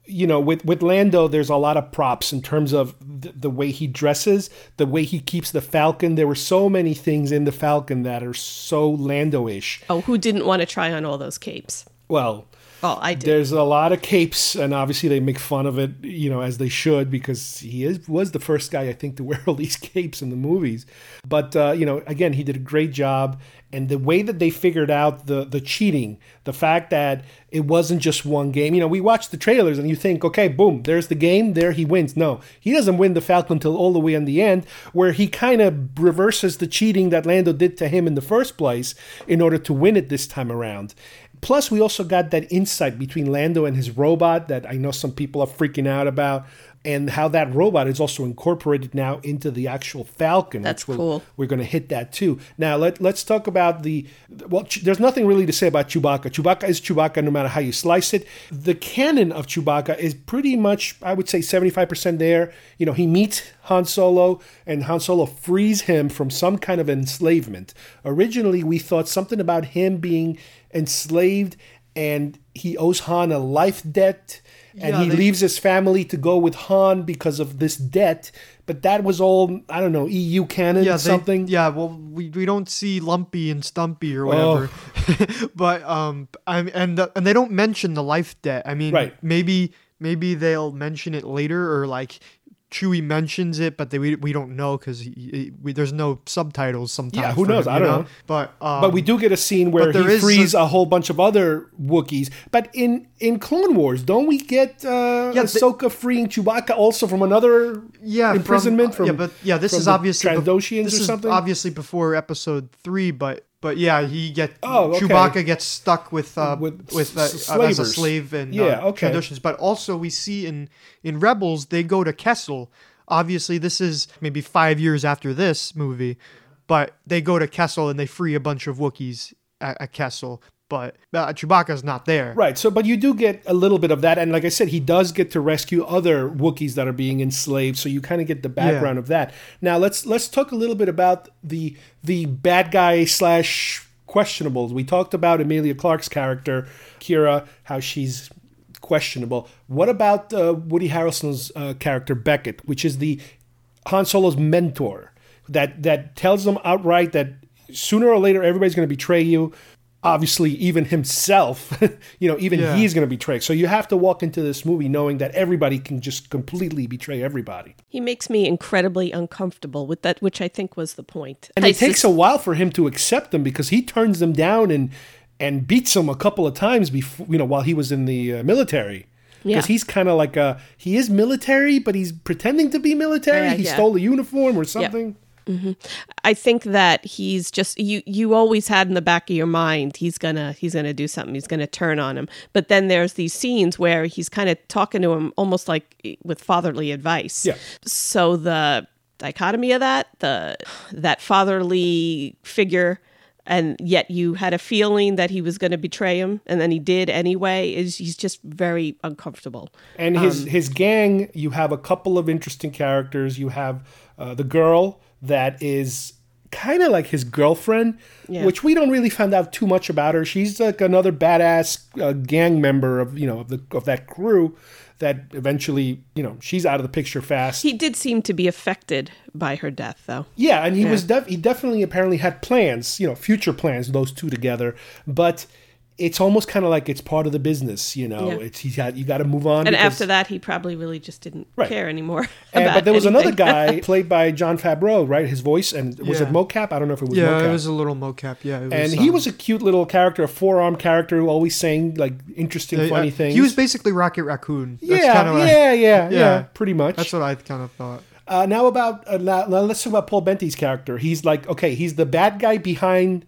you know with with lando there's a lot of props in terms of the, the way he dresses the way he keeps the falcon. There were so many things in the falcon that are so lando-ish. Oh who didn't want to try on all those capes? Well Oh, I did. There's a lot of capes, and obviously they make fun of it, you know, as they should, because he is was the first guy I think to wear all these capes in the movies. But uh, you know, again, he did a great job, and the way that they figured out the the cheating, the fact that it wasn't just one game. You know, we watch the trailers and you think, okay, boom, there's the game, there he wins. No, he doesn't win the Falcon until all the way in the end, where he kind of reverses the cheating that Lando did to him in the first place in order to win it this time around. Plus, we also got that insight between Lando and his robot that I know some people are freaking out about, and how that robot is also incorporated now into the actual Falcon. That's we're, cool. We're going to hit that too. Now, let, let's talk about the. Well, ch- there's nothing really to say about Chewbacca. Chewbacca is Chewbacca no matter how you slice it. The canon of Chewbacca is pretty much, I would say, 75% there. You know, he meets Han Solo, and Han Solo frees him from some kind of enslavement. Originally, we thought something about him being enslaved and he owes Han a life debt and yeah, he they, leaves his family to go with Han because of this debt. But that was all I don't know EU canon yeah, something. They, yeah, well we, we don't see Lumpy and Stumpy or whatever, oh. but um I and the, and they don't mention the life debt. I mean, right. maybe maybe they'll mention it later or like Chewie mentions it, but they, we, we don't know because there's no subtitles sometimes. Yeah, who knows? Him, I don't know. know. But um, but we do get a scene where he frees a, a, whole bunch of other Wookiees. But in in Clone Wars, don't we get uh, yeah, Ahsoka the, freeing Chewbacca also from another yeah imprisonment? From, from yeah, but yeah, this is obviously this or something. Is obviously before Episode three, but but yeah, he get oh, okay. Chewbacca gets stuck with uh, with, with uh, as a slave and yeah, uh, okay. But also we see in in Rebels they go to Kessel Obviously, this is maybe five years after this movie, but they go to Kessel and they free a bunch of Wookiees at, at Kessel. But uh, Chewbacca's not there. Right. So, but you do get a little bit of that. And like I said, he does get to rescue other Wookiees that are being enslaved. So you kind of get the background yeah. of that. Now, let's let's talk a little bit about the the bad guy slash questionables. We talked about Emilia Clarke's character, Qi'ra, how she's questionable. What about uh, Woody Harrelson's uh, character Beckett, which is the Han Solo's mentor, that that tells them outright that sooner or later everybody's going to betray you. Obviously, even himself, you know, even yeah. he's going to betray. So you have to walk into this movie knowing that everybody can just completely betray everybody. He makes me incredibly uncomfortable with that, which I think was the point. And it takes a while for him to accept them because he turns them down and and beats them a couple of times before you know while he was in the uh, military because yeah. he's kind of like a he is military but he's pretending to be military yeah, he yeah. stole a uniform or something mm-hmm. i think that he's just you you always had in the back of your mind he's gonna he's gonna do something he's gonna turn on him. But then there's these scenes where he's kind of talking to him almost like with fatherly advice. Yeah. So the dichotomy of that the that fatherly figure and yet you had a feeling that he was going to betray him and then he did anyway is he's just very uncomfortable. And his um, his gang you have a couple of interesting characters. You have uh, the girl that is kind of like his girlfriend, yeah. which we don't really find out too much about her. She's like another badass uh, gang member of you know of the of that crew that eventually you know she's out of the picture fast. He did seem to be affected by her death, though. Yeah, and he yeah. was def- he definitely apparently had plans, you know, future plans. Those two together, but it's almost kind of like it's part of the business, you know. Yeah. It's he's got you got to move on. And because, after that, he probably really just didn't right. care anymore. And, but there was anything. another guy played by Jon Favreau, right? His voice and was yeah. it mocap? I don't know if it was. Yeah, mocap. it was a little mocap. Yeah, was, and he um, was a cute little character, a four arm character, who always saying like interesting, yeah, funny things. He was basically Rocket Raccoon. That's yeah, like, yeah, yeah, yeah, pretty much. That's what I kind of thought. Uh, now about uh, now, now let's talk about Paul Bettany's character. He's like okay, he's the bad guy behind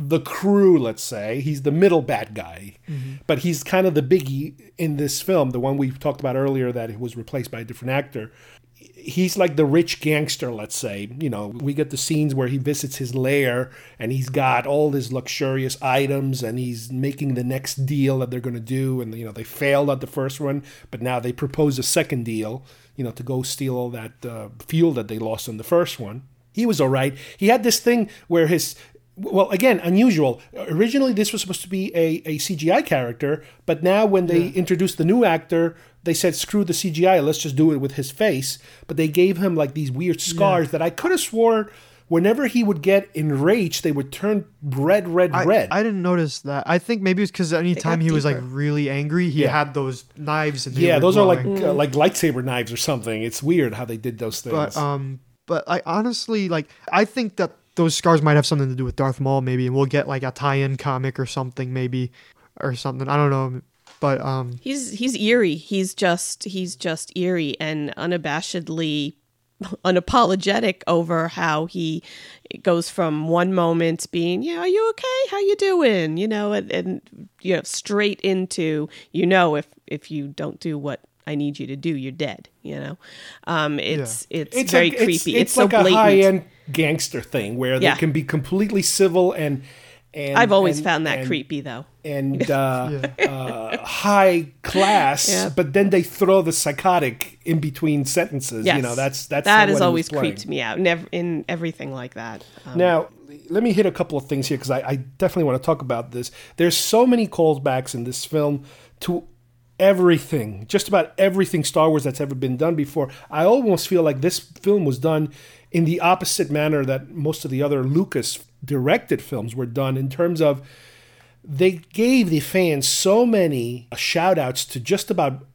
the crew, let's say. He's the middle bad guy, mm-hmm. but he's kind of the biggie in this film, the one we talked about earlier that was replaced by a different actor. He's like the rich gangster, let's say. You know, we get the scenes where he visits his lair and he's got all his luxurious items and he's making the next deal that they're going to do. And, you know, they failed at the first one, but now they propose a second deal, you know, to go steal all that uh, fuel that they lost in the first one he was all right. He had this thing where his well, again, unusual. Originally, this was supposed to be a, a CGI character, but now when they yeah. introduced the new actor, they said, screw the CGI, let's just do it with his face. But they gave him like these weird scars yeah. that I could have swore whenever he would get enraged, they would turn red, red, I, red. I didn't notice that. I think maybe it's because anytime he was like really angry, he yeah. had those knives. And yeah, those glowing. are like uh, like lightsaber knives or something. It's weird how they did those things. But um, but I honestly like. I think that those scars might have something to do with Darth Maul, maybe, and we'll get like a tie-in comic or something, maybe, or something. I don't know, but um, he's he's eerie. He's just he's just eerie and unabashedly unapologetic over how he goes from one moment being, yeah, are you okay? How you doing? You know, and, and you know, straight into, you know, if if you don't do what I need you to do, you're dead. You know, um, it's, yeah. it's it's very like, creepy. It's, it's, it's so like blatant. a high end gangster thing where yeah. they can be completely civil and. And, I've always and, found that and, creepy though. And uh, yeah. uh, high class, yeah. but then they throw the psychotic in between sentences. Yes. You know, that's that's that has always creeped me out. Never in everything like that. Um, now, let me hit a couple of things here because I, I definitely want to talk about this. There's so many callbacks in this film to everything, just about everything Star Wars that's ever been done before. I almost feel like this film was done in the opposite manner that most of the other Lucas directed films were done in terms of they gave the fans so many shout outs to just about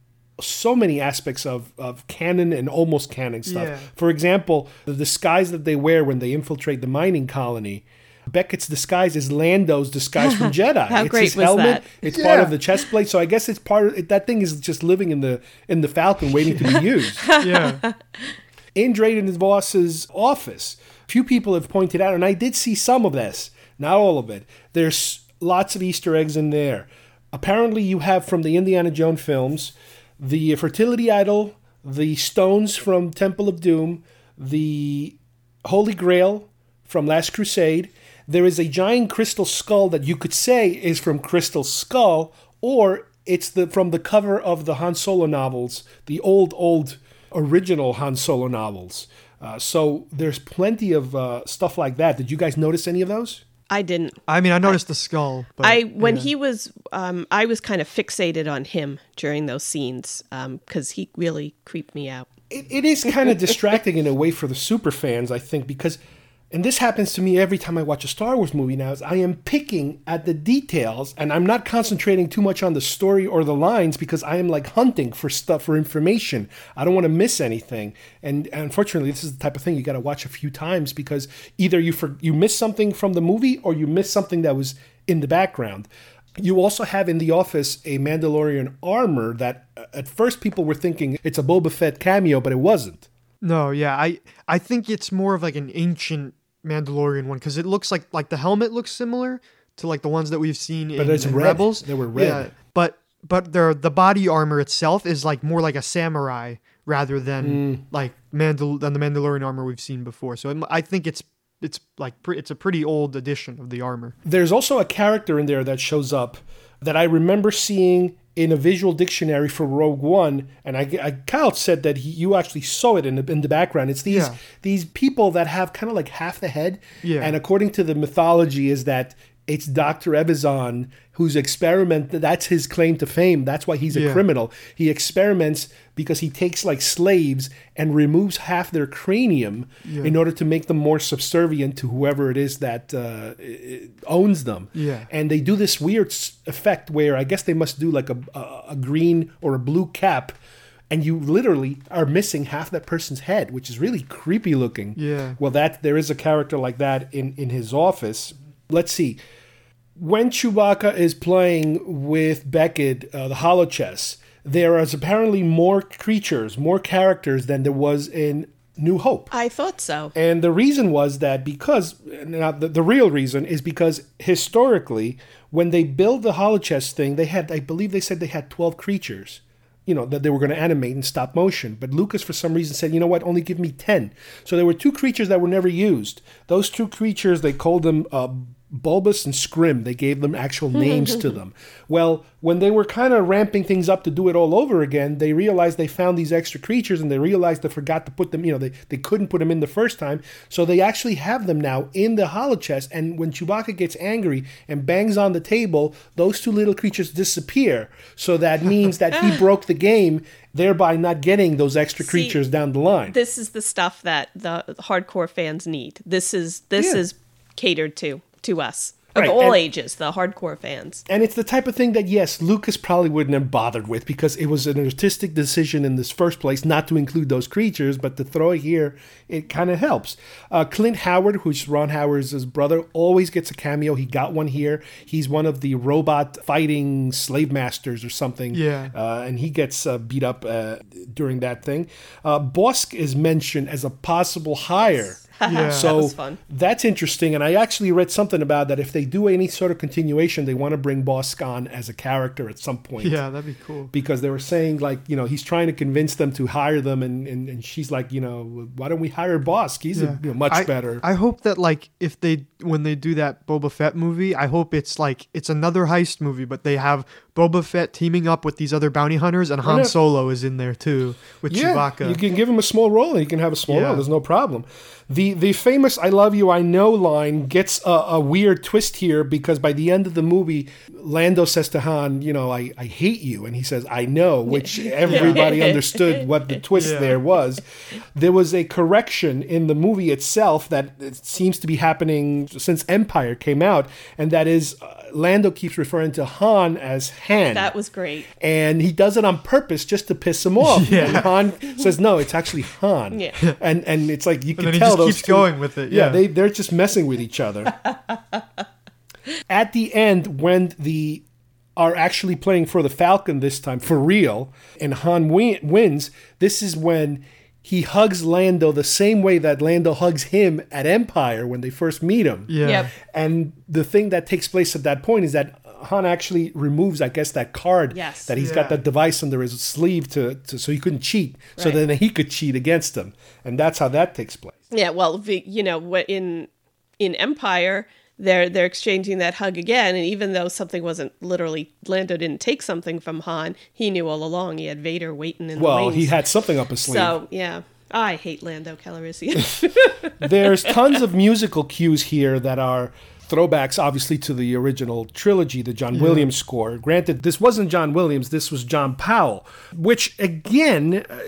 so many aspects of, of canon and almost canon stuff. Yeah. For example, the disguise that they wear when they infiltrate the mining colony Beckett's disguise is Lando's disguise from Jedi. How it's great his was helmet. that? It's yeah. part of the chest plate. So I guess it's part of that thing is just living in the in the Falcon, waiting to be used. yeah. In Dryden Voss's office, few people have pointed out, and I did see some of this, not all of it. There's lots of Easter eggs in there. Apparently, you have from the Indiana Jones films the fertility idol, the stones from Temple of Doom, the Holy Grail from Last Crusade there is a giant crystal skull that you could say is from Crystal Skull, or it's the from the cover of the Han Solo novels, the old old original Han Solo novels. Uh, so there's plenty of uh, stuff like that. Did you guys notice any of those? I didn't. I mean, I noticed I, the skull. But, I when yeah. he was, um, I was kind of fixated on him during those scenes because um, he really creeped me out. it, it is kind of distracting in a way for the super fans, I think, because and this happens to me every time I watch a Star Wars movie now, is I am picking at the details and I'm not concentrating too much on the story or the lines because I am like hunting for stuff for information. I don't want to miss anything. And, unfortunately, this is the type of thing you got to watch a few times because either you for, you miss something from the movie or you miss something that was in the background. You also have in the office a Mandalorian armor that uh, at first people were thinking it's a Boba Fett cameo, but it wasn't. No, yeah, I I think it's more of like an ancient Mandalorian one because it looks like like the helmet looks similar to like the ones that we've seen but in, it's in Rebels. They were red. Yeah, but but the the body armor itself is like more like a samurai rather than mm. like Mandal than the Mandalorian armor we've seen before. So I think it's it's like it's a pretty old edition of the armor. There's also a character in there that shows up that I remember seeing in a visual dictionary for Rogue One, and I, I Kyle said that he, you actually saw it in the, in the background. It's these Yeah. these people that have kind of like half the head, Yeah. and according to the mythology, is that it's Doctor Evazan whose experiment. That's his claim to fame. That's why he's a Yeah. criminal. He experiments because he takes like slaves and removes half their cranium Yeah. in order to make them more subservient to whoever it is that uh, owns them Yeah. and they do this weird effect where I guess they must do like a, a, a green or a blue cap, and you literally are missing half that person's head, which is really creepy looking. Yeah. Well, that there is a character like that in in his office. Let's see. When Chewbacca is playing with Beckett, uh, the Holochess, there is apparently more creatures, more characters than there was in New Hope. I thought so. And the reason was that because, now the, the real reason is because historically, when they build the holochess thing, they had, I believe they said they had 12 creatures, you know, that they were going to animate in stop motion. But Lucas, for some reason, said, you know what, only give me 10. So there were two creatures that were never used. Those two creatures, they called them uh, Bulbous and Scrim. They gave them actual names to them. Well, when they were kind of ramping things up to do it all over again, they realized they found these extra creatures and they realized they forgot to put them, you know, they, they couldn't put them in the first time. So they actually have them now in the holochess. And when Chewbacca gets angry and bangs on the table, those two little creatures disappear. So that means that he broke the game, thereby not getting those extra See, creatures down the line. This is the stuff that the hardcore fans need. This is this Yeah. is catered to to us of Right, all and- ages, the hardcore fans. And it's the type of thing that, yes, Lucas probably wouldn't have bothered with because it was an artistic decision in this first place not to include those creatures, but to throw it here, it kind of helps. Uh, Clint Howard, who's Ron Howard's brother, always gets a cameo. He got one here. He's one of the robot fighting slave masters or something. Yeah. Uh, and he gets uh, beat up uh, during that thing. Uh, Bossk is mentioned as a possible hire. Yeah. So That that's interesting. And I actually read something about that. If they do any sort of continuation, they want to bring Bossk on as a character at some point. Yeah, that'd be cool. Because they were saying, like, you know, he's trying to convince them to hire them. And, and, and she's like, you know, why don't we hire Bossk? He's Yeah. a, you know, much I, better. I hope that like if they when they do that Boba Fett movie, I hope it's like it's another heist movie, but they have Boba Fett teaming up with these other bounty hunters, and Han Solo is in there too with yeah, Chewbacca. you can give him a small role and he can have a small Yeah. role. There's no problem. The the famous "I love you, I know" line gets a, a weird twist here because by the end of the movie, Lando says to Han, "You know, I, I hate you," and he says, "I know," which everybody understood what the twist Yeah. there was. There was a correction in the movie itself that it seems to be happening since Empire came out, and that is uh, Lando keeps referring to Han as Han That was great. and he does it on purpose just to piss him off. Yeah. And Han says, "No, it's actually Han." Yeah. And and it's like you can then he tell just those keeps two- going with it, yeah. they they're just messing with each other. At the end, when the are actually playing for the Falcon this time for real, and Han win, wins. This is when he hugs Lando the same way that Lando hugs him at Empire when they first meet him. Yeah. Yep. And the thing that takes place at that point is that Han actually removes, I guess, that card Yes. that he's Yeah. got that device under his sleeve to, to so he couldn't cheat. So then he could cheat against him, and that's how that takes place. Yeah, well, the- you know, in in Empire, they're they're exchanging that hug again, and even though something wasn't literally Lando didn't take something from Han, he knew all along. He had Vader waiting in the Well, he had something up his sleeve. So yeah, I hate Lando Calrissian. There's tons of musical cues here that are throwbacks, obviously, to the original trilogy, the John Williams score. Granted, this wasn't John Williams, this was John Powell, which, again, uh,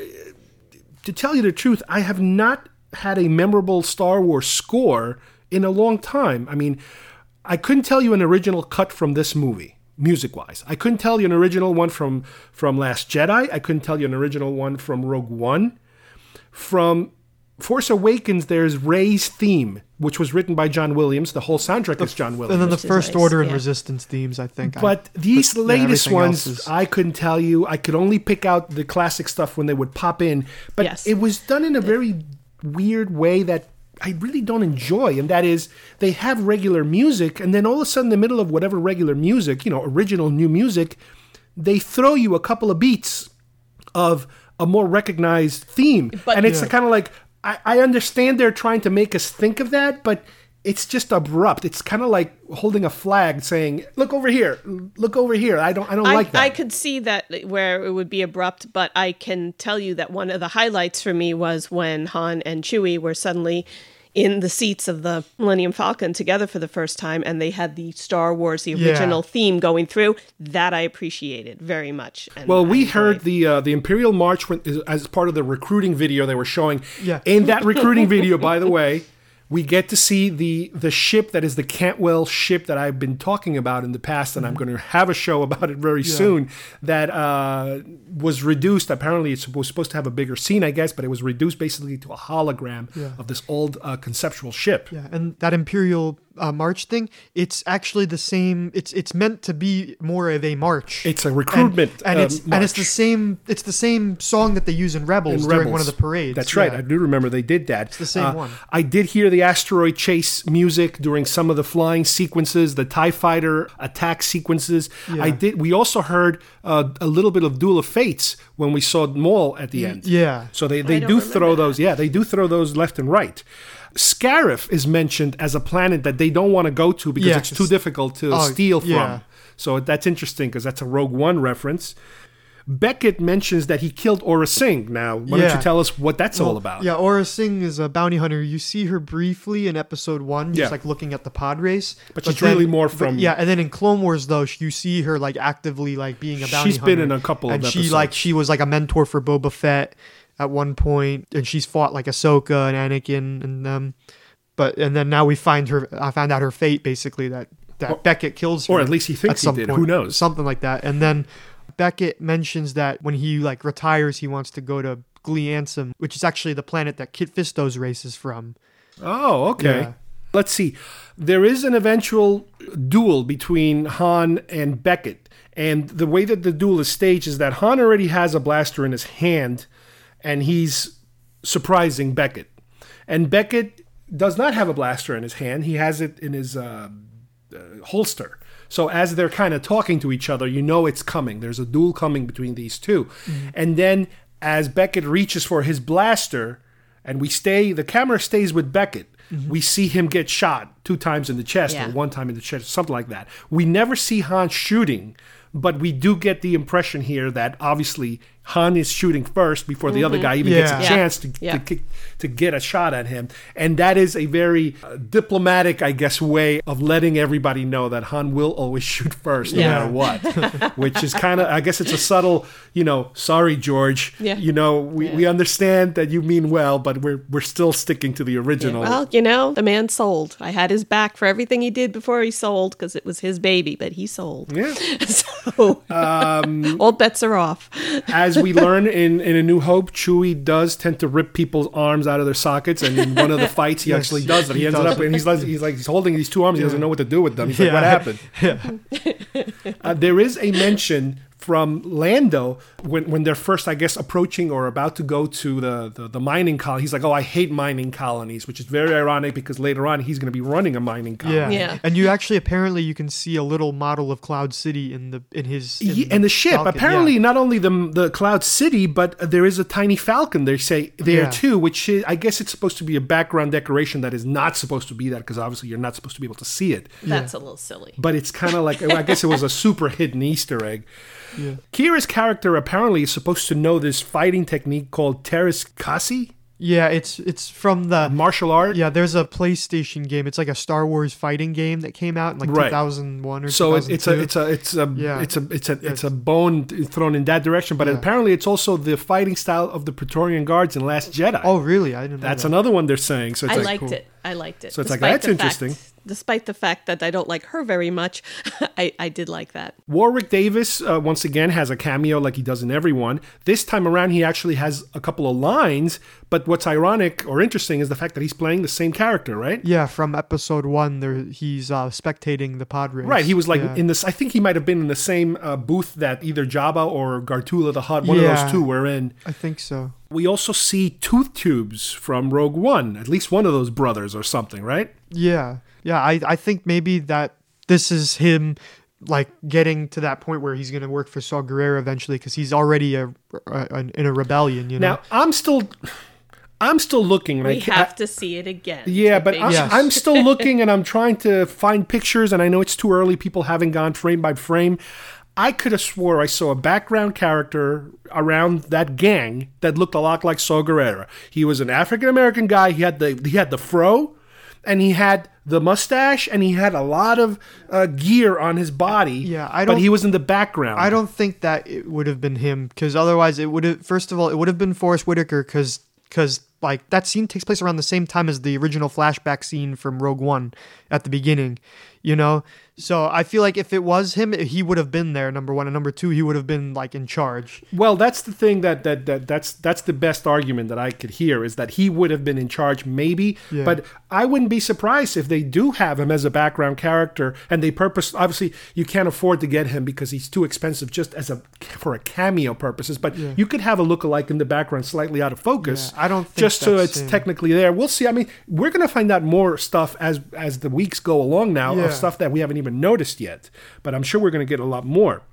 to tell you the truth, I have not had a memorable Star Wars score in a long time. I mean, I couldn't tell you an original cut from this movie. Music wise, I couldn't tell you an original one from from Last Jedi. I couldn't tell you an original one from Rogue One from Force Awakens, there's Rey's theme, which was written by John Williams. The whole soundtrack is John Williams. and then the Which First nice, Order and yeah. Resistance themes, I think. I- but these but, latest everything ones, is- I couldn't tell you. I could only pick out the classic stuff when they would pop in. But Yes. it was done in a very weird way that I really don't enjoy. And that is, they have regular music, and then all of a sudden, in the middle of whatever regular music, you know, original new music, they throw you a couple of beats of a more recognized theme. But- and it's Yeah. kind of like, I, I understand they're trying to make us think of that, but it's just abrupt. It's kind of like holding a flag saying, "Look over here. Look over here." I don't I don't I, like that. I could see that where it would be abrupt, but I can tell you that one of the highlights for me was when Han and Chewie were suddenly in the seats of the Millennium Falcon together for the first time, and they had the Star Wars, the Yeah. original theme going through. That I appreciated very much. And Well, I we enjoyed. heard the uh, the Imperial March when, as part of the recruiting video they were showing. Yeah. In that recruiting video, by the way, we get to see the the ship that is the Cantwell ship that I've been talking about in the past, and I'm going to have a show about it very soon. That uh, was reduced. Apparently, it was supposed to have a bigger scene, I guess, but it was reduced basically to a hologram Yeah. of this old uh, conceptual ship. Yeah, and that Imperial uh, March thing, it's actually the same. It's it's meant to be more of a march. It's a recruitment, and, and uh, it's and it's the same. It's the same song that they use in Rebels in during one of the parades. That's right. Yeah. I do remember they did that. It's the same one. I did hear the asteroid chase music during some of the flying sequences, the Tie Fighter attack sequences. I did. We also heard uh, a little bit of Duel of Fates when we saw Maul at the end. yeah. So they, they don't do remember throw those. Yeah, they do throw those left and right. Scarif is mentioned as a planet that they don't want to go to because Yeah, it's too difficult to Oh, steal from. yeah. So that's interesting because that's a Rogue One reference. Beckett mentions that he killed Aurra Sing. Now, why don't you tell us what that's all about? Yeah, Aurra Sing is a bounty hunter. You see her briefly in episode one, just Yeah. like looking at the pod race. But she's really more from- yeah, and then in Clone Wars though, you see her like actively like being a bounty She's hunter. been in a couple of and she like she was like a mentor for Boba Fett at one point, and she's fought like Ahsoka and Anakin and them. But and then now we find her. I found out her fate basically that that Beckett kills her, or at least he thinks he did. Who knows? Something like that, and then. Beckett mentions that when he like retires, he wants to go to Glee Anselm, which is actually the planet that Kit Fisto's race is from. Oh, okay. Yeah. Let's see. There is an eventual duel between Han and Beckett. And the way that the duel is staged is that Han already has a blaster in his hand and he's surprising Beckett. And Beckett does not have a blaster in his hand, he has it in his uh, uh, holster. So as they're kind of talking to each other, you know it's coming. There's a duel coming between these 2 And then as Beckett reaches for his blaster, and we stay, the camera stays with Beckett. We see him get shot two times in the chest Yeah. or one time in the chest, something like that. We never see Han shooting, but we do get the impression here that obviously Han is shooting first before the other guy even gets a Yeah. chance to, Yeah. to to get a shot at him. And that is a very uh, diplomatic, I guess, way of letting everybody know that Han will always shoot first, no Yeah. matter what. Which is kind of, I guess, it's a subtle, you know, sorry, George. Yeah. You know, we, we understand that you mean well, but we're we're still sticking to the original. Well, you know, the man sold. I had his back for everything he did before he sold because it was his baby, but he sold. Yeah. so all bets are off. As we learn in, in A New Hope, Chewie does tend to rip people's arms out of their sockets, and in one of the fights, he Yes, actually does it. He, he ends up and he's like he's like he's holding these two arms. He doesn't know what to do with them. He's like, "What happened?" Yeah. Uh, there is a mention from Lando when, when they're first, I guess, approaching or about to go to the, the, the mining colony. He's like, "Oh, I hate mining colonies," which is very ironic because later on he's going to be running a mining colony. Yeah. Yeah. And you actually apparently you can see a little model of Cloud City in the in his in Ye- and the ship Falcon, apparently yeah. not only the the cloud city but there is a tiny falcon they say there Yeah. too which is, i guess it's supposed to be a background decoration that is not supposed to be that because obviously you're not supposed to be able to see it That's a little silly. but it's kind of like i guess it was a super hidden easter egg Yeah. Qi'ra's character apparently is supposed to know this fighting technique called Teräs Käsi Yeah, it's it's from the martial art Yeah, there's a PlayStation game. It's like a Star Wars fighting game that came out in like Right. 2001 or so it- it's a it's a it's a Yeah. it's a it's a it's a bone thrown in that direction but Yeah. apparently it's also the fighting style of the praetorian guards in last jedi Oh, really? I didn't know that's that. another one they're saying so it's I like, liked cool. it. I liked it. So it's like, that's the fact- interesting. despite the fact that I don't like her very much, I, I did like that. Warwick Davis, uh, once again, has a cameo like he does in everyone. This time around, he actually has a couple of lines, but what's ironic or interesting is the fact that he's playing the same character, right? Yeah, from episode one, there he's uh, spectating the pod race. Right, he was like Yeah. in this. I think he might have been in the same uh, booth that either Jabba or Gardulla the Hutt, one of those two, were in. I think so. We also see Two Tubes from Rogue One, at least one of those brothers or something, right? Yeah, yeah. I I think maybe that this is him like getting to that point where he's gonna work for Saw Gerrera eventually because he's already a, a, in a rebellion. You know. Now, I'm still I'm still looking. We I have I- to see it again. Yeah, but I'm, sure. I'm still looking and I'm trying to find pictures, and I know it's too early. People haven't gone frame by frame. I could have swore I saw a background character around that gang that looked a lot like Saw Gerrera. He was an African American guy. He had the he had the fro, and he had the mustache, and he had a lot of uh, gear on his body. Yeah, I don't- But he was in the background. I don't think that it would have been him because otherwise it would have. First of all, it would have been Forest Whitaker because because like that scene takes place around the same time as the original flashback scene from Rogue One at the beginning, you know. So I feel like if it was him, he would have been there. Number one and number two, he would have been like in charge. Well, that's the thing that, that that that's that's the best argument that I could hear is that he would have been in charge, maybe. Yeah. But I wouldn't be surprised if they do have him as a background character, and they purpose. Obviously, you can't afford to get him because he's too expensive just as a for a cameo purposes. But Yeah. you could have a lookalike in the background, slightly out of focus. Yeah, I don't think just so it's him. technically there. We'll see. I mean, we're gonna find out more stuff as as the weeks go along now of stuff that we haven't even noticed yet. But I'm sure we're gonna get a lot more.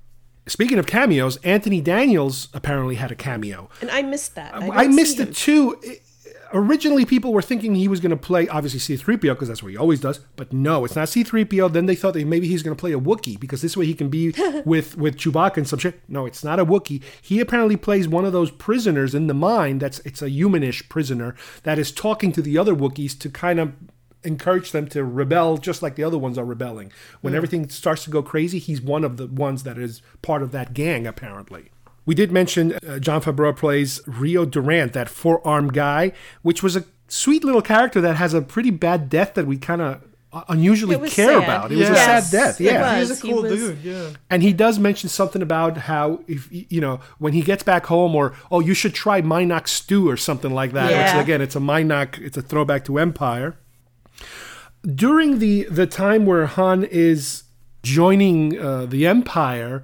Speaking of cameos, Anthony Daniels apparently had a cameo. and I missed that. I, didn't missed it too. I- Originally, people were thinking he was going to play obviously C3PO because that's what he always does. But no, it's not C3PO. Then they thought that maybe he's going to play a Wookiee because this way he can be with with Chewbacca and some shit. No, it's not a Wookiee. He apparently plays one of those prisoners in the mine. That's it's a humanish prisoner that is talking to the other Wookiees to kind of encourage them to rebel just like the other ones are rebelling. When Yeah. everything starts to go crazy, he's one of the ones that is part of that gang apparently. We did mention uh, Jon Favreau plays Rio Durant, that four-armed guy, which was a sweet little character that has a pretty bad death that we kind of unusually care sad. about. It was a Yes, sad death. it Yeah. was. He's a cool was- dude. Yeah. And he does mention something about how if you know when he gets back home, or oh, you should try Mynocks stew or something like that. Yeah. Which again, it's a Mynocks. It's a throwback to Empire. During the the time where Han is joining uh, the Empire,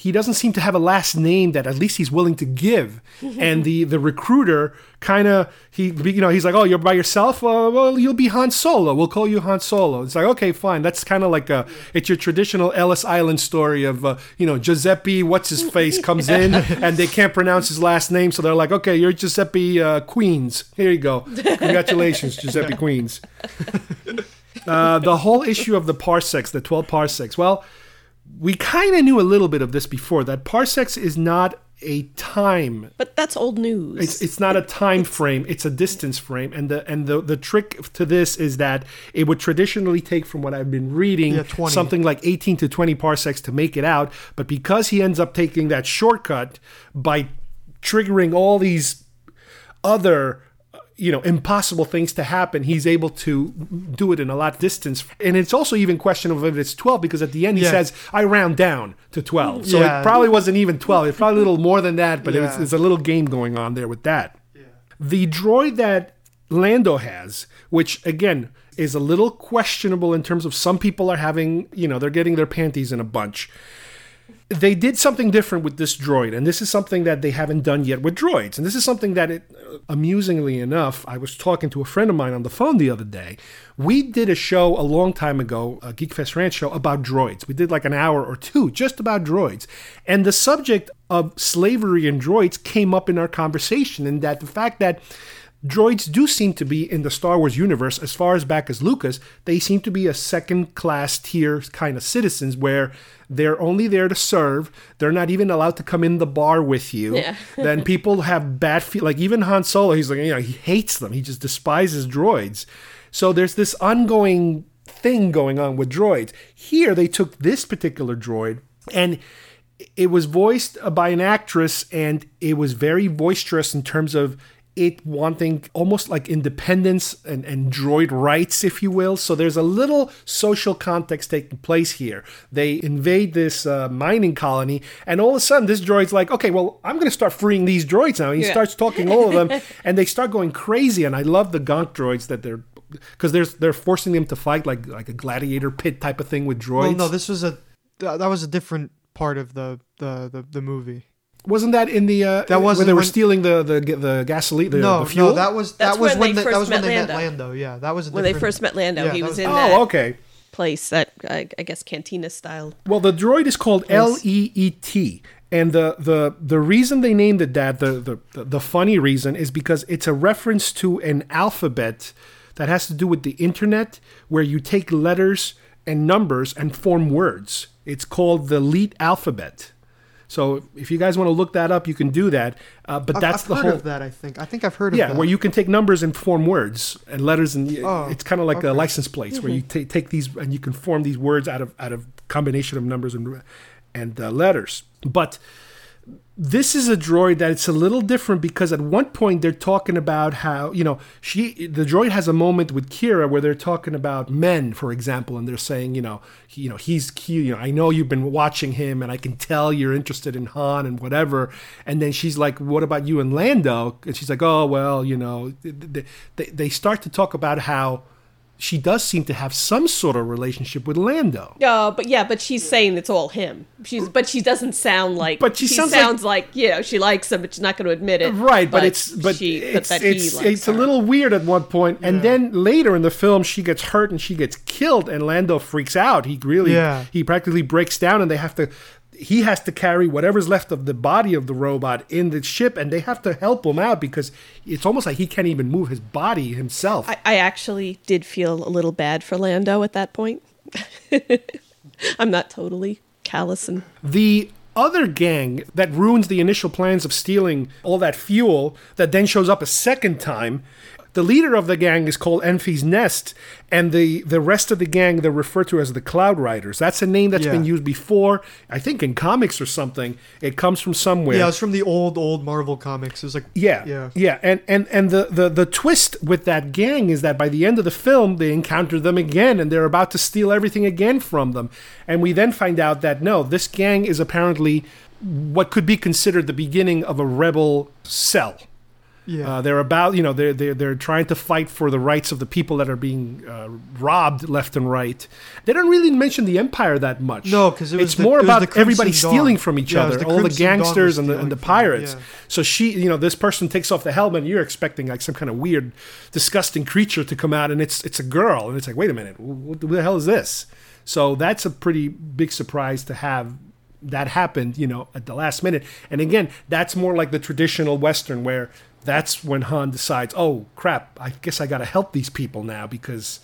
he doesn't seem to have a last name that at least he's willing to give. and the the recruiter kind of he you know he's like, oh, you're by yourself. Uh, well, you'll be Han Solo. We'll call you Han Solo. It's like okay, fine. That's kind of like a it's your traditional Ellis Island story of uh, you know Giuseppe what's his face comes in and they can't pronounce his last name, so they're like, okay, you're Giuseppe uh, Queens. Here you go. Congratulations, Giuseppe Queens. Uh, the whole issue of the parsecs, the 12 parsecs. Well, we kind of knew a little bit of this before that parsecs is not a time But that's old news. it's, it's not a time frame it's a distance frame and the and the, the trick to this is that it would traditionally take from what i've been reading Yeah, something like 18 to 20 parsecs to make it out but because he ends up taking that shortcut by triggering all these other uh, you know impossible things to happen he's able to do it in a lot distance and it's also even questionable if it's 12 because at the end he Yeah. says i round down to 12 so Yeah. it probably wasn't even 12 it's probably a little more than that but it was, Yeah. there's a little game going on there with that the droid that lando has which again is a little questionable in terms of some people are having you know they're getting their panties in a bunch they did something different with this droid, and this is something that they haven't done yet with droids. And this is something that, it, uh, amusingly enough, I was talking to a friend of mine on the phone the other day. We did a show a long time ago, a Geekfest Rants show about droids. We did like an hour or two just about droids, and the subject of slavery and droids came up in our conversation, and that the fact that droids do seem to be in the Star Wars universe, as far as back as Lucas, they seem to be a second class tier kind of citizens where they're only there to serve. They're not even allowed to come in the bar with you. Yeah. then people have bad feel like even Han Solo, he's like, you know, he hates them. He just despises droids. So there's this ongoing thing going on with droids. Here they took this particular droid and it was voiced by an actress and it was very boisterous in terms of it wanting almost like independence and, and droid rights, if you will. So there's a little social context taking place here. They invade this uh, mining colony, and all of a sudden, this droid's like, okay, well, I'm going to start freeing these droids now. And he Yeah. starts talking all of them, and they start going crazy. And I love the gonk droids that they're because they're they're forcing them to fight like like a gladiator pit type of thing with droids. Well, no, this was a that was a different part of the the the, the movie. Wasn't that in the uh, That wasn't when they were when- stealing the the the gasoline the, no, the fuel? no, that was That's that was when when, they they, that first was when met they met Lando. Lando. Yeah, that was when they first met Lando, Yeah, he that was, was- in Oh, that okay. place that I, I guess cantina style. Well, the droid is called L E E T, And the the the reason they named it that, the the the funny reason is because it's a reference to an alphabet that has to do with the internet, where you take letters and numbers and form words. It's called the Leet alphabet. So if you guys want to look that up, you can do that. Uh, but I've, that's I've the heard whole. of that. I think. I think I've heard of yeah, that. where you can take numbers and form words and letters, and Oh, it's kind of like okay. a license plates where you ta- take these and you can form these words out of out of combination of numbers and and uh, letters. But this is a droid that it's a little different because at one point they're talking about how you know she the droid has a moment with Qi'ra where they're talking about men for example and they're saying you know he, you know he's cute you know I know you've been watching him and I can tell you're interested in Han and whatever. And then she's like what about you and Lando? And she's like oh well you know they, they, they start to talk about how she does seem to have some sort of relationship with Lando Oh, but yeah, but she's saying it's all him. She's, but she doesn't sound like. But she sounds like- like, you know she likes him, but she's not going to admit it. Right, but, it's but she, it's but it's, he likes it's a little weird at one point, and then later in the film, she gets hurt and she gets killed, and Lando freaks out. He really Yeah. he practically breaks down, and they have to. He has to carry whatever's left of the body of the robot in the ship, and they have to help him out because it's almost like he can't even move his body himself. I, I actually did feel a little bad for Lando at that point. I'm not totally callous and the other gang that ruins the initial plans of stealing all that fuel that then shows up a second time the leader of the gang is called Enfys Nest, and the, the rest of the gang they're referred to as the Cloud Riders. That's a name that's Yeah. been used before, I think in comics or something. It comes from somewhere. Yeah, it's from the old old Marvel comics. It was like Yeah, yeah. yeah, and and and the, the the twist with that gang is that by the end of the film, they encounter them again, and they're about to steal everything again from them, and we then find out that no, this gang is apparently what could be considered the beginning of a rebel cell. Yeah. Uh, they're about, you know, they're, they're, they're trying to fight for the rights of the people that are being uh, robbed left and right. They don't really mention the Empire that much. No, 'cause it it's the- more it about everybody Dawn. stealing from each Yeah, other, the all the Crimson Dawn was gangsters and the, and the stealing from them, pirates. yeah. So she, you know, this person takes off the helmet, and you're expecting like some kind of weird, disgusting creature to come out, and it's it's a girl, and it's like, wait a minute, what the hell is this? So that's a pretty big surprise to have that happened, you know, at the last minute. And again, that's more like the traditional Western where that's when Han decides, oh crap, I guess I got to help these people now because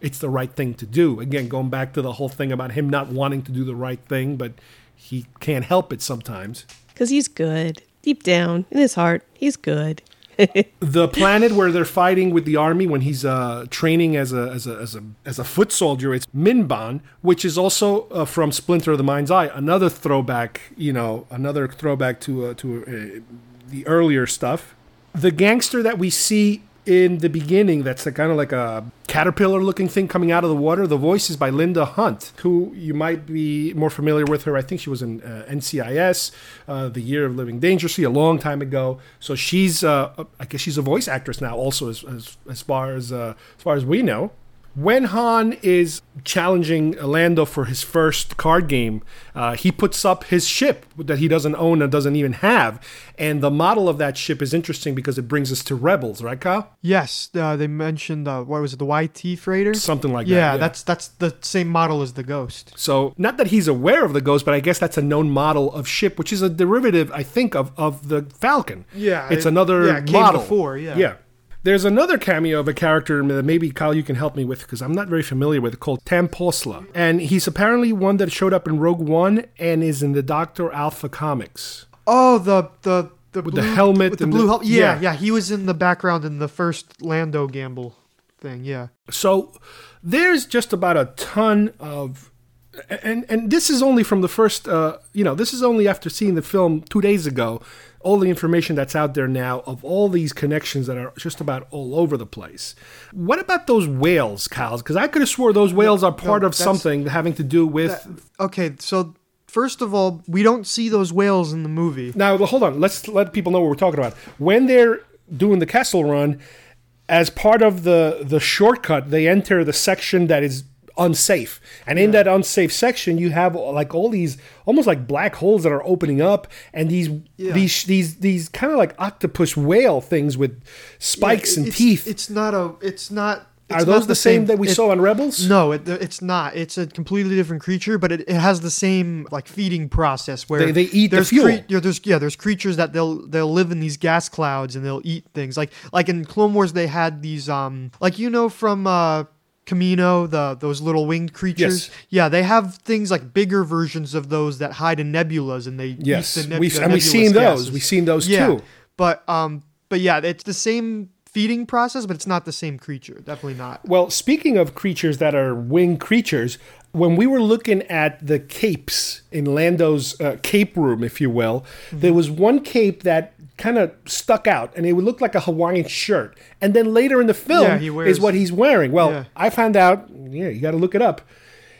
it's the right thing to do. Again, going back to the whole thing about him not wanting to do the right thing, but he can't help it sometimes. because he's good deep down in his heart. He's good. the planet where they're fighting with the army when he's uh, training as a, as a as a as a foot soldier, it's Mimban, which is also uh, from Splinter of the Mind's Eye, another throwback. You know, another throwback to uh, to uh, the earlier stuff. The gangster that we see in the beginning, that's kind of like a caterpillar-looking thing coming out of the water. The voice is by Linda Hunt, who you might be more familiar with her. I think she was in uh, NCIS, uh, The Year of Living Dangerously, a long time ago. So she's, uh, I guess she's a voice actress now, also as as, as far as uh, as far as we know. When Han is challenging Lando for his first card game, uh, he puts up his ship that he doesn't own and doesn't even have. And the model of that ship is interesting because it brings us to Rebels, right, Kyle? Yes, uh, they mentioned uh, what was it, the YT freighter? Something like that. yeah, that's that's the same model as the Ghost. So, not that he's aware of the Ghost, but I guess that's a known model of ship, which is a derivative, I think, of, of the Falcon. Yeah, it's it- another yeah, it model. before, yeah. yeah. There's another cameo of a character that maybe Kyle you can help me with because I'm not very familiar with called Tam Posla, and he's apparently one that showed up in Rogue One and is in the Doctor Aphra comics. Oh, the the the With blue, the helmet with the blue helmet. Yeah, yeah. yeah, he was in the background in the first Lando Gamble thing. Yeah. So there's just about a ton of and and this is only from the first uh, you know this is only after seeing the film two days ago all the information that's out there now of all these connections that are just about all over the place what about those whales Kyle? because i could have swore those whales are part no, of something having to do with That- okay, so first of all, we don't see those whales in the movie. now hold on let's let people know what we're talking about when they're doing the Kessel Run as part of the the shortcut they enter the section that is unsafe and in that unsafe section you have like all these almost like black holes that are opening up and these Yeah. these these these kind of like octopus whale things with spikes Yeah, and it's- teeth It's not a. It's not Are those the, same, that we it- saw on Rebels? No, it, it's not. It's a completely different creature, but it, it has the same like feeding process where They- they eat the there's fuel. yeah, there's yeah, there's creatures that they'll they'll live in these gas clouds and they'll eat things. Like like in Clone Wars they had these um like you know from uh Kamino, the those little winged creatures. Yes. Yeah, they have things like bigger versions of those that hide in nebulas and they Yes, the, neb- we've- the and we've seen those. We've seen those yeah. too. But um but yeah, it's the same feeding process, but it's not the same creature. Definitely not. Well, speaking of creatures that are winged creatures, when we were looking at the capes in Lando's uh, cape room, if you will, Mm-hmm. there was one cape that kind of stuck out and it would look like a Hawaiian shirt. And then later in the film Yeah, wears- is what he's wearing. Well, Yeah. I found out, yeah, you got to look it up.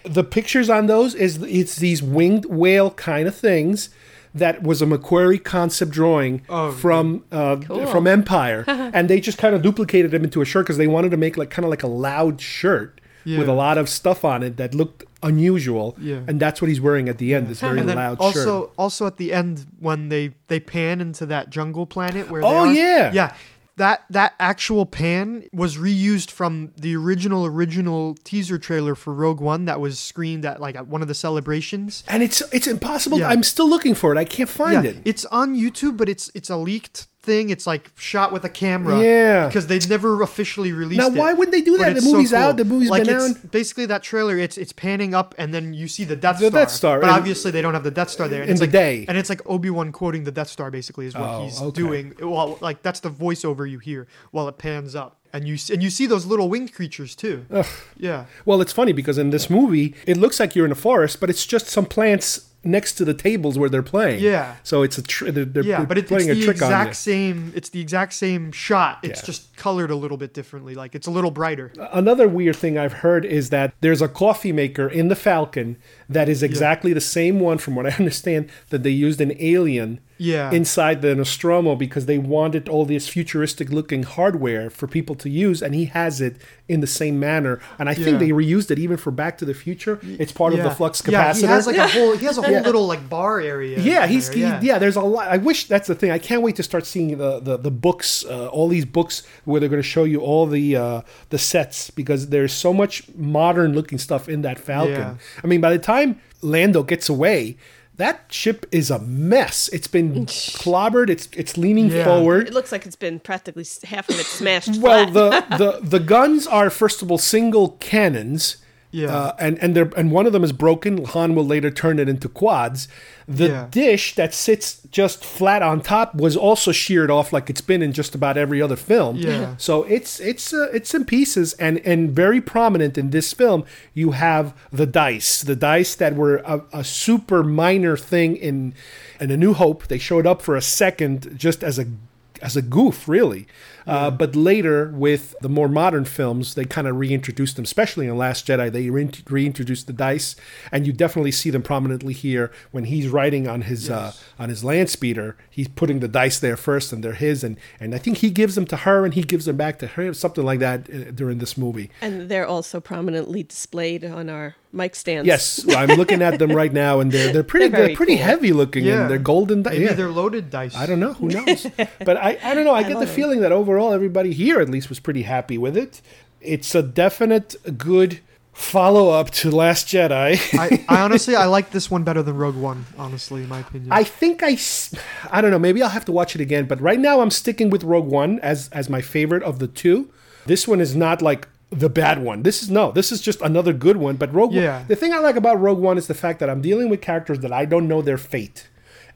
The pictures on those is it's these winged whale kind of things that was a McQuarrie concept drawing Oh, from uh, from Empire, and they just kind of duplicated them into a shirt because they wanted to make like kind of like a loud shirt with a lot of stuff on it that looked unusual. Yeah. and that's what he's wearing at the end. This very and then loud also shirt. also at the end when they they pan into that jungle planet where they Oh, are, yeah. yeah that that actual pan was reused from the original original teaser trailer for Rogue One that was screened at like at one of the celebrations. And it's it's impossible. Yeah. I'm still looking for it. I can't find yeah, it. it's on YouTube, but it's it's a leaked thing. It's like shot with a camera. Yeah. because they never officially released Now, it. Now, why would they do that? The it's so movie's out, the movie's like been out. Basically, that trailer, it's it's panning up, and then you see the Death The Star. Death Star, but and- obviously they don't have the Death Star there. And in it's the like, day. and it's like Obi Wan quoting the Death Star. Basically, is what Oh, he's okay. doing. Well, like that's the voiceover you hear while it pans up, and you and you see those little winged creatures too. Yeah. Well, it's funny because in this movie, it looks like you're in a forest, but it's just some plants next to the tables where they're playing. Yeah. So it's a tr- they're, they're yeah, they're but it, it's the a trick exact same. It's the exact same shot. It's Yeah. just colored a little bit differently. Like it's a little brighter. Another weird thing I've heard is that there's a coffee maker in the Falcon that is exactly the same one, from what I understand, that they used in Alien. Yeah. Inside the Nostromo because they wanted all this futuristic looking hardware for people to use, and he has it in the same manner. And I think they reused it even for Back to the Future. It's part of the flux capacitor. Yeah, he has like a whole. He has a whole Yeah. little like bar area. Yeah, he's there, he- yeah. yeah. There's a lot. I wish that's the thing. I can't wait to start seeing the the, the books, uh, all these books where they're going to show you all the uh, the sets because there's so much modern looking stuff in that Falcon. Yeah. I mean, by the time Lando gets away. That ship is a mess. It's been clobbered. It's it's leaning Yeah. forward. It looks like it's been practically half of it smashed Well, flat. the, the the guns are first of all single cannons. Yeah. Uh, and and they're and one of them is broken. Han will later turn it into quads. The Yeah. dish that sits just flat on top was also sheared off, like it's been in just about every other film. Yeah. So it's it's uh, it's in pieces, and and very prominent in this film. You have the dice, the dice that were a, a super minor thing in in A New Hope. They showed up for a second, just as a as a goof, really. Uh, but later, with the more modern films, they kind of reintroduced them, especially in Last Jedi. They re- reintroduced the dice, and you definitely see them prominently here when he's riding on his uh, on his land speeder. He's putting the dice there first, and they're his, and and I think he gives them to her, and he gives them back to her, something like that uh, during this movie. and they're also prominently displayed on our mic stands. Yes, I'm looking at them right now, and they're they're pretty They're they're, pretty cool. heavy looking, Yeah. and they're golden. Di- Maybe yeah. they're loaded dice. I don't know. Who knows? but I, I don't know. I, get the it. feeling that overall everybody here at least was pretty happy with it. It's a definite good follow up to Last Jedi. I, I honestly I like this one better than Rogue One. Honestly, in my opinion. I think I, I don't know. Maybe I'll have to watch it again. But right now, I'm sticking with Rogue One as as my favorite of the two. This one is not like the bad one. This is no. This is just another good one. But Rogue Yeah. One. The thing I like about Rogue One is the fact that I'm dealing with characters that I don't know their fate.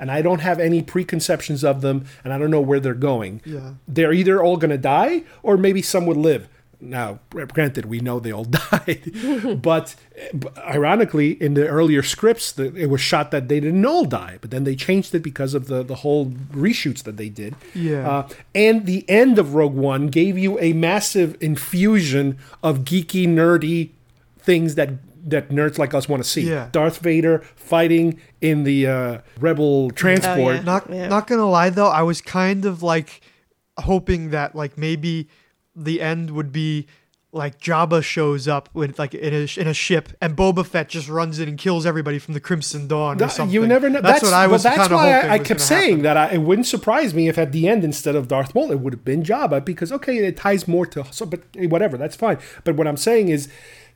And I don't have any preconceptions of them, and I don't know where they're going. Yeah. They're either all going to die, or maybe some would live. Now, granted, we know they all died, but, ironically, in the earlier scripts, the, it was shot that they didn't all die, but then they changed it because of the, the whole reshoots that they did. Yeah. Uh, and the end of Rogue One gave you a massive infusion of geeky, nerdy things that that nerds like us want to see. Yeah. Darth Vader fighting in the uh, Rebel transport. yeah. not not gonna lie though, I was kind of like hoping that like maybe the end would be like Jabba shows up with like in a, in a ship, and Boba Fett just runs in and kills everybody from the Crimson Dawn or something. You never know. That's, That's, what I well, was that's kind of why hoping I, I was kept saying happen. that I, it wouldn't surprise me if at the end instead of Darth Maul it would have been Jabba because okay it ties more to so but eh, whatever that's fine. But what I'm saying is.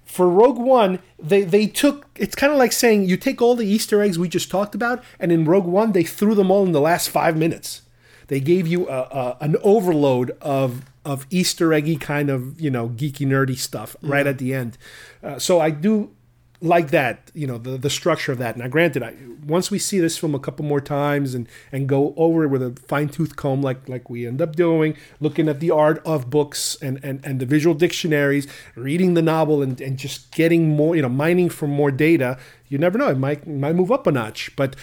For Rogue One, they, they took it's kind of like saying you take all the Easter eggs we just talked about, and in Rogue One they threw them all in the last five minutes. They gave you a, a, an overload of of Easter eggy kind of you know geeky nerdy stuff right Yeah. at the end. Uh, so I do like that, you know, the the structure of that. Now, granted, I, once we see this film a couple more times and and go over it with a fine tooth comb, like like we end up doing, looking at the art of books and and and the visual dictionaries, reading the novel, and and just getting more, you know, mining for more data. You never know; it might it might move up a notch, but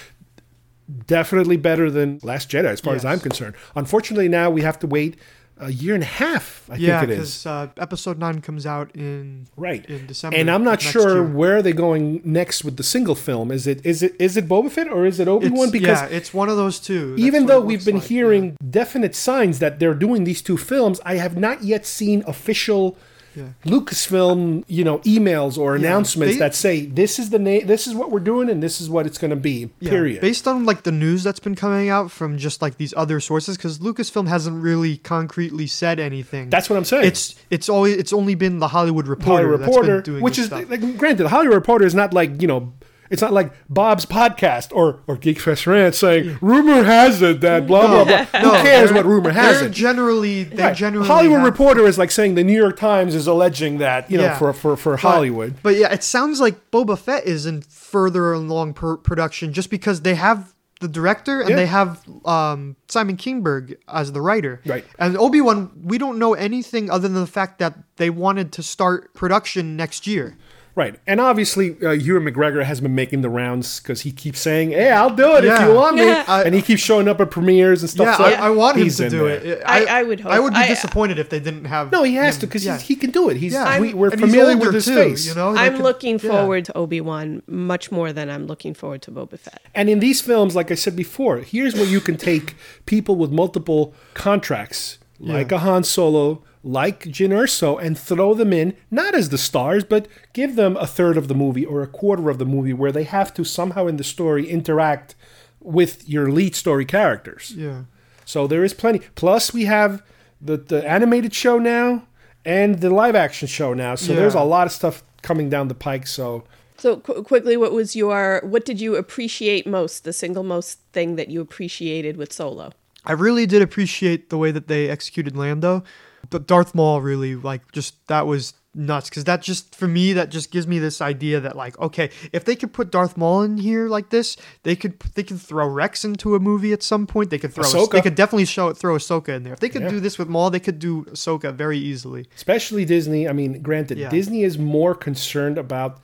definitely better than Last Jedi, as far as I'm concerned. Unfortunately, now we have to wait a year and a half. I yeah, think it is. because uh, episode nine comes out in Right. in December, And I'm not sure year. where they're going next with the single film. Is it is it is it Boba Fett or is it Obi Wan? Because yeah, it's one of those two. That's even though we've been like, hearing definite signs that they're doing these two films, I have not yet seen official Yeah. Lucasfilm, you know, emails or Yeah, announcements they- that say this is the name, this is what we're doing, and this is what it's going to be. Yeah, Period. Based on like the news that's been coming out from just like these other sources, because Lucasfilm hasn't really concretely said anything. That's what I'm saying. It's it's always it's only been the Hollywood Reporter, Hollywood that's been Reporter, which is stuff. like, granted, the Hollywood Reporter is not like you know, it's not like Bob's podcast or or Geekfest Rant saying rumor has it that blah blah blah. No, Who cares what rumor has it? Generally, they Right. generally Hollywood have- Reporter is like saying the New York Times is alleging that you know Yeah. for for for But- Hollywood. But, yeah, it sounds like Boba Fett is in further along per- production just because they have the director and Yeah. they have um, Simon Kinberg as the writer. Right. And Obi Wan, we don't know anything other than the fact that they wanted to start production next year. Right, and obviously uh, Ewan McGregor has been making the rounds because he keeps saying, "Hey, I'll do it if you want me," Yeah. and he keeps showing up at premieres and stuff. yeah, so I, I want him to do there. it. I- I would I would be I- disappointed if they didn't have. No, he has him. to because Yeah. he can do it. He's Yeah. we, we're And familiar older with his too, face. You know, I'm could- looking yeah. forward to Obi Wan much more than I'm looking forward to Boba Fett. And in these films, like I said before, here's where you can take people with multiple contracts, like Yeah. a Han Solo, like Jyn Erso, and throw them in, not as the stars, but give them a third of the movie or a quarter of the movie where they have to somehow in the story interact with your lead story characters. Yeah. So there is plenty. Plus, we have the, the animated show now and the live action show now. So there's a lot of stuff coming down the pike. So So qu- quickly, what was your what did you appreciate most? The single most thing that you appreciated with Solo? I really did appreciate the way that they executed Lando. But Darth Maul really like just that was nuts because that just for me that just gives me this idea that like okay if they could put Darth Maul in here like this they could they could throw Rex into a movie at some point they could throw Ahsoka. they could definitely show throw Ahsoka in there if they could Yeah. do this with Maul they could do Ahsoka very easily especially Disney. I mean, granted, Yeah. Disney is more concerned about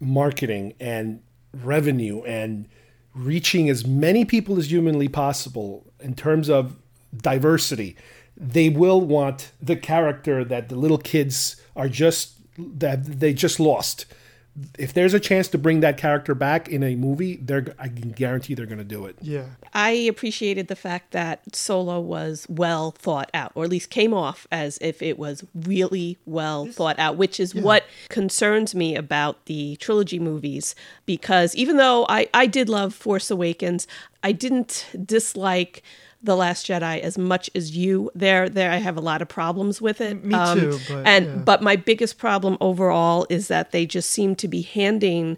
marketing and revenue and reaching as many people as humanly possible in terms of diversity. They will want the character that the little kids are just that they just lost. If there's a chance to bring that character back in a movie, they're I can guarantee they're going to do it. yeah I appreciated the fact that Solo was well thought out, or at least came off as if it was really well thought out, which is what concerns me about the trilogy movies. Because even though I, I did love Force Awakens, I didn't dislike the Last Jedi as much as you. There, there, I have a lot of problems with it. Um, Me too, but, and yeah. but my biggest problem overall is that they just seem to be handing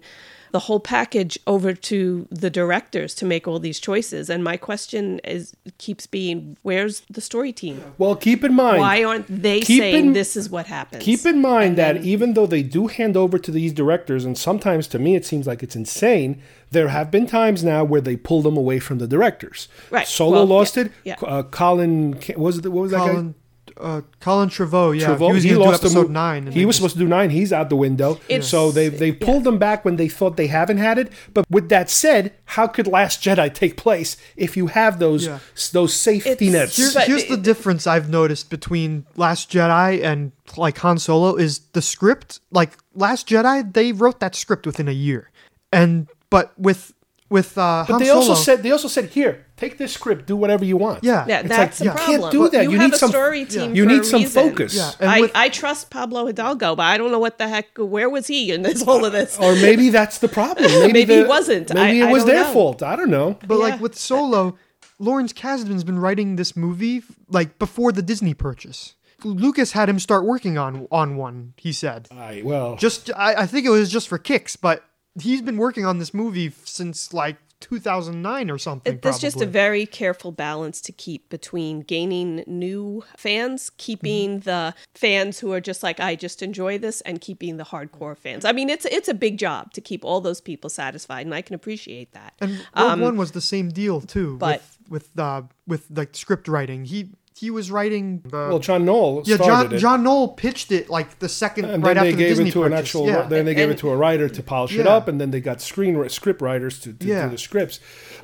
the whole package over to the directors to make all these choices. And my question is keeps being, where's the story team? Well, keep in mind Why aren't they keep saying in- this is what happens? Keep in mind And that even though they do hand over to these directors, and sometimes to me it seems like it's insane, there have been times now where they pull them away from the directors. Right. Solo Well, lost yeah, it. yeah. Uh, Colin, was it? What was that Colin uh, Colin Trevorrow yeah guy? Trevorrow. he was he gonna lost the episode mo- nine He was just- supposed to do nine. He's out the window. It's- so they they pulled them back when they thought they haven't had it. But with that said, how could Last Jedi take place if you have those Yeah. those safety It's- nets? Here's, here's the difference I've noticed between Last Jedi and like Han Solo is the script. Like Last Jedi, they wrote that script within a year, and but with with uh, But Han they Solo, also said they also said here take this script, do whatever you want. Yeah, yeah, It's that's like, the you problem. can't do that. You, You have need a some- story team. you for need a some reason. focus. Yeah, and I, with- I trust Pablo Hidalgo, but I don't know what the heck. Where was he in this whole of this? Or maybe that's the problem. Maybe, Maybe he wasn't. Maybe I- it was their know. fault. I don't know. But Yeah. like with Solo, Lawrence Kasdan's been writing this movie like before the Disney purchase. Lucas had him start working on on one. He said, I well, just I, I think it was just for kicks, but he's been working on this movie since like 2009 or something. It- There's just a very careful balance to keep between gaining new fans, keeping Mm-hmm. the fans who are just like I just enjoy this, and keeping the hardcore fans. I mean, it's it's a big job to keep all those people satisfied, and I can appreciate that. And Rogue Um, One was the same deal too. but- with with uh, with like script writing, he he was writing. The, well, John Knoll yeah, started John it. John Knoll pitched it like the second and right then after they gave the Disney it to an purchase. actual. Yeah. Then they gave it to a writer to polish it up, and then they got screen script writers to, to Yeah. do the scripts.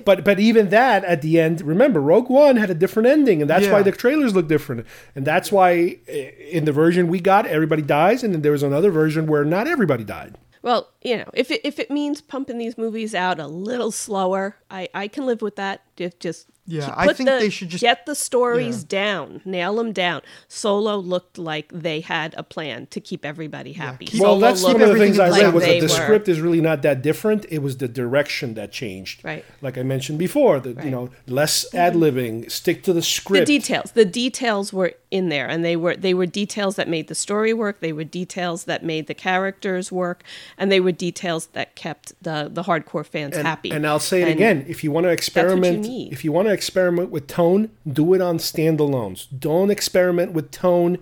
But but even that at the end, remember, Rogue One had a different ending, and that's why the trailers look different, and that's why eh, in the version we got, everybody dies, and then there was another version where not everybody died. Well, you know, if it, if it means pumping these movies out a little slower, I, I can live with that. Just, just Yeah, I put think the- they should just- get the stories Yeah. down, nail them down. Solo looked like they had a plan to keep everybody happy. keep- Well, that's one of the things I in read place. was that the were- script is really not that different. It was the direction that changed. Right. Like I mentioned before, that you know, less ad libbing, stick to the script. the details the details were in there and they were they were details that made the story work they were details that made the characters work and they were details that kept the the hardcore fans and, happy And I'll say it And again: if you want to what you experiment, if you want to experiment with tone, do it on standalones. Don't experiment with tone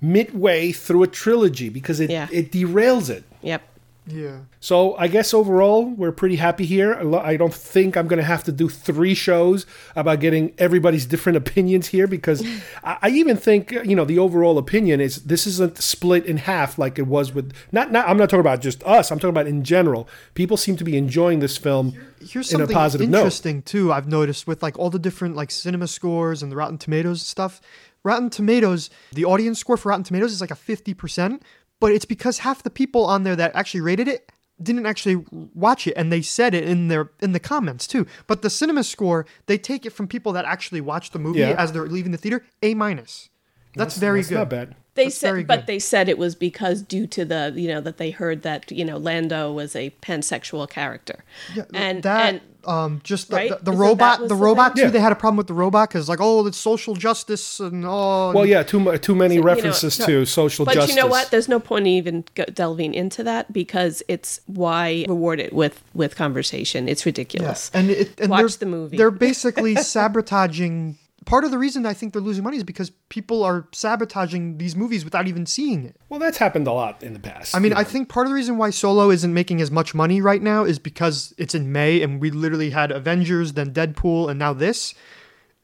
midway through a trilogy because it Yeah. it derails it. yep yeah. So I guess overall we're pretty happy here. I don't think I'm going to have to do three shows about getting everybody's different opinions here because I, even think uh, you know the overall opinion is this isn't split in half like it was with not not I'm not talking about just us. I'm talking about in general. People seem to be enjoying this film Here's in a something positive note. interesting too. I've noticed with like all the different like cinema scores and the Rotten Tomatoes stuff. Rotten Tomatoes, the audience score for Rotten Tomatoes is like a fifty percent, but it's because half the people on there that actually rated it didn't actually watch it and they said it in their in the comments too. But the cinema score, they take it from people that actually watched the movie Yeah. as they're leaving the theater, A minus. That's, very That's good. not bad. They That's said but they said it was because due to the you know that they heard that you know lando was a pansexual character Yeah, and that and um just the, right? the, the Isn't robot the the robot thing? too they had a problem with the robot because like oh it's social justice and oh Well, yeah, too too many So, you know, references to social but justice. you know what? There's no point in even delving into that because it's why reward it with with conversation. It's ridiculous. and it and Watch the movie. They're basically sabotaging. Part of the reason I think they're losing money is because people are sabotaging these movies without even seeing it. Well, that's happened a lot in the past. I mean, I think part of the reason why Solo isn't making as much money right now is because it's in May and we literally had Avengers, then Deadpool, and now this.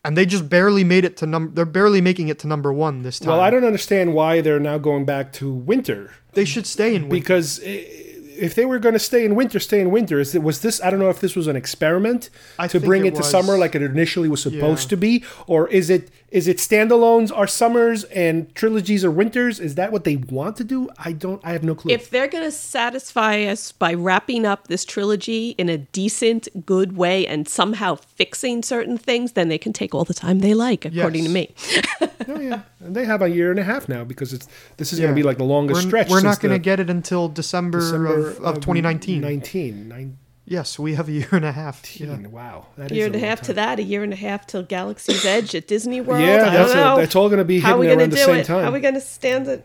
And they just barely made it to number. They're barely making it to number one this time. Well, I don't understand why they're now going back to winter. They should stay in winter. because i- if they were going to stay in winter, stay in winter. Is it was this? I don't know if this was an experiment I to bring it it, to summer like it initially was supposed Yeah. to be, or is it is it standalones are summers and trilogies are winters? Is that what they want to do? I don't. I have no clue. if they're going to satisfy us by wrapping up this trilogy in a decent, good way and somehow fixing certain things, then they can take all the time they like, according to me. oh yeah, and they have a year and a half now because it's this is going to be like the longest we're, stretch. We're not going to get it until December, December of, of 2019. 19. Nine- Yes, we have a year and a half. Yeah. Wow, that A is year and a half time. to that, a year and a half till Galaxy's Edge at Disney World. Yeah, I that's don't a- that's all gonna be How are we hitting gonna around the do same it? time. How are we going to stand it?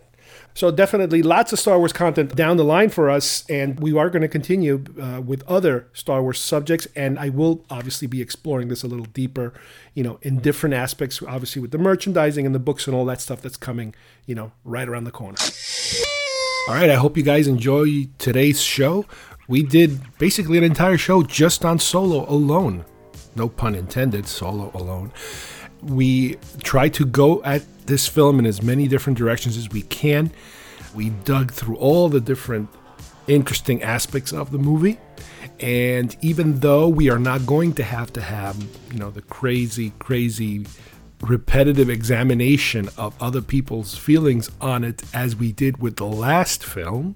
So definitely lots of Star Wars content down the line for us, and we are going to continue uh, with other Star Wars subjects. And I will obviously be exploring this a little deeper, you know, in different aspects. Obviously with the merchandising and the books and all that stuff that's coming, you know, right around the corner. All right, I hope you guys enjoy today's show. We did basically an entire show just on Solo alone. No pun intended, Solo alone. We try to go at this film in as many different directions as we can. We dug through all the different interesting aspects of the movie. And even though we are not going to have to have, you know, the crazy, crazy repetitive examination of other people's feelings on it as we did with the last film,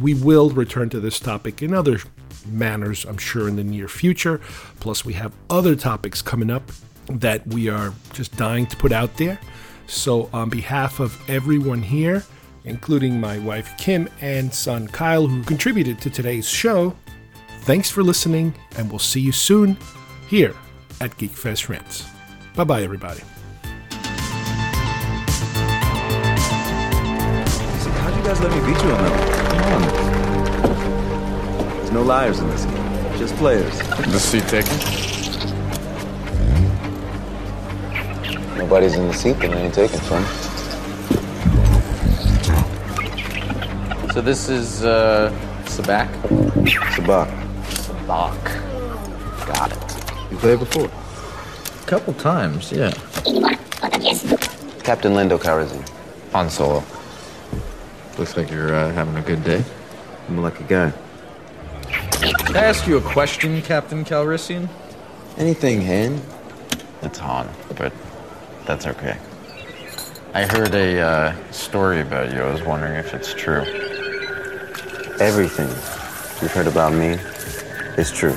we will return to this topic in other manners, I'm sure, in the near future. Plus, we have other topics coming up that we are just dying to put out there. So, on behalf of everyone here, including my wife Kim and son Kyle, who contributed to today's show, thanks for listening, and we'll see you soon here at GeekFest Rants. Bye bye, everybody. How'd you guys let me beat you on that? Come. There's no liars in this game, just players. The seat taken? Nobody's in the seat that I ain't taken from. So this is, uh, Sabacc? Sabacc. Sabacc. Got it. You played before? A couple times, yeah. Captain Lando Calrissian. Han Solo. Looks like you're uh, having a good day. I'm a lucky guy. Can I ask you a question, Captain Calrissian? Anything, Han? It's Han, but that's okay. I heard a uh, story about you. I was wondering if it's true. Everything you've heard about me is true.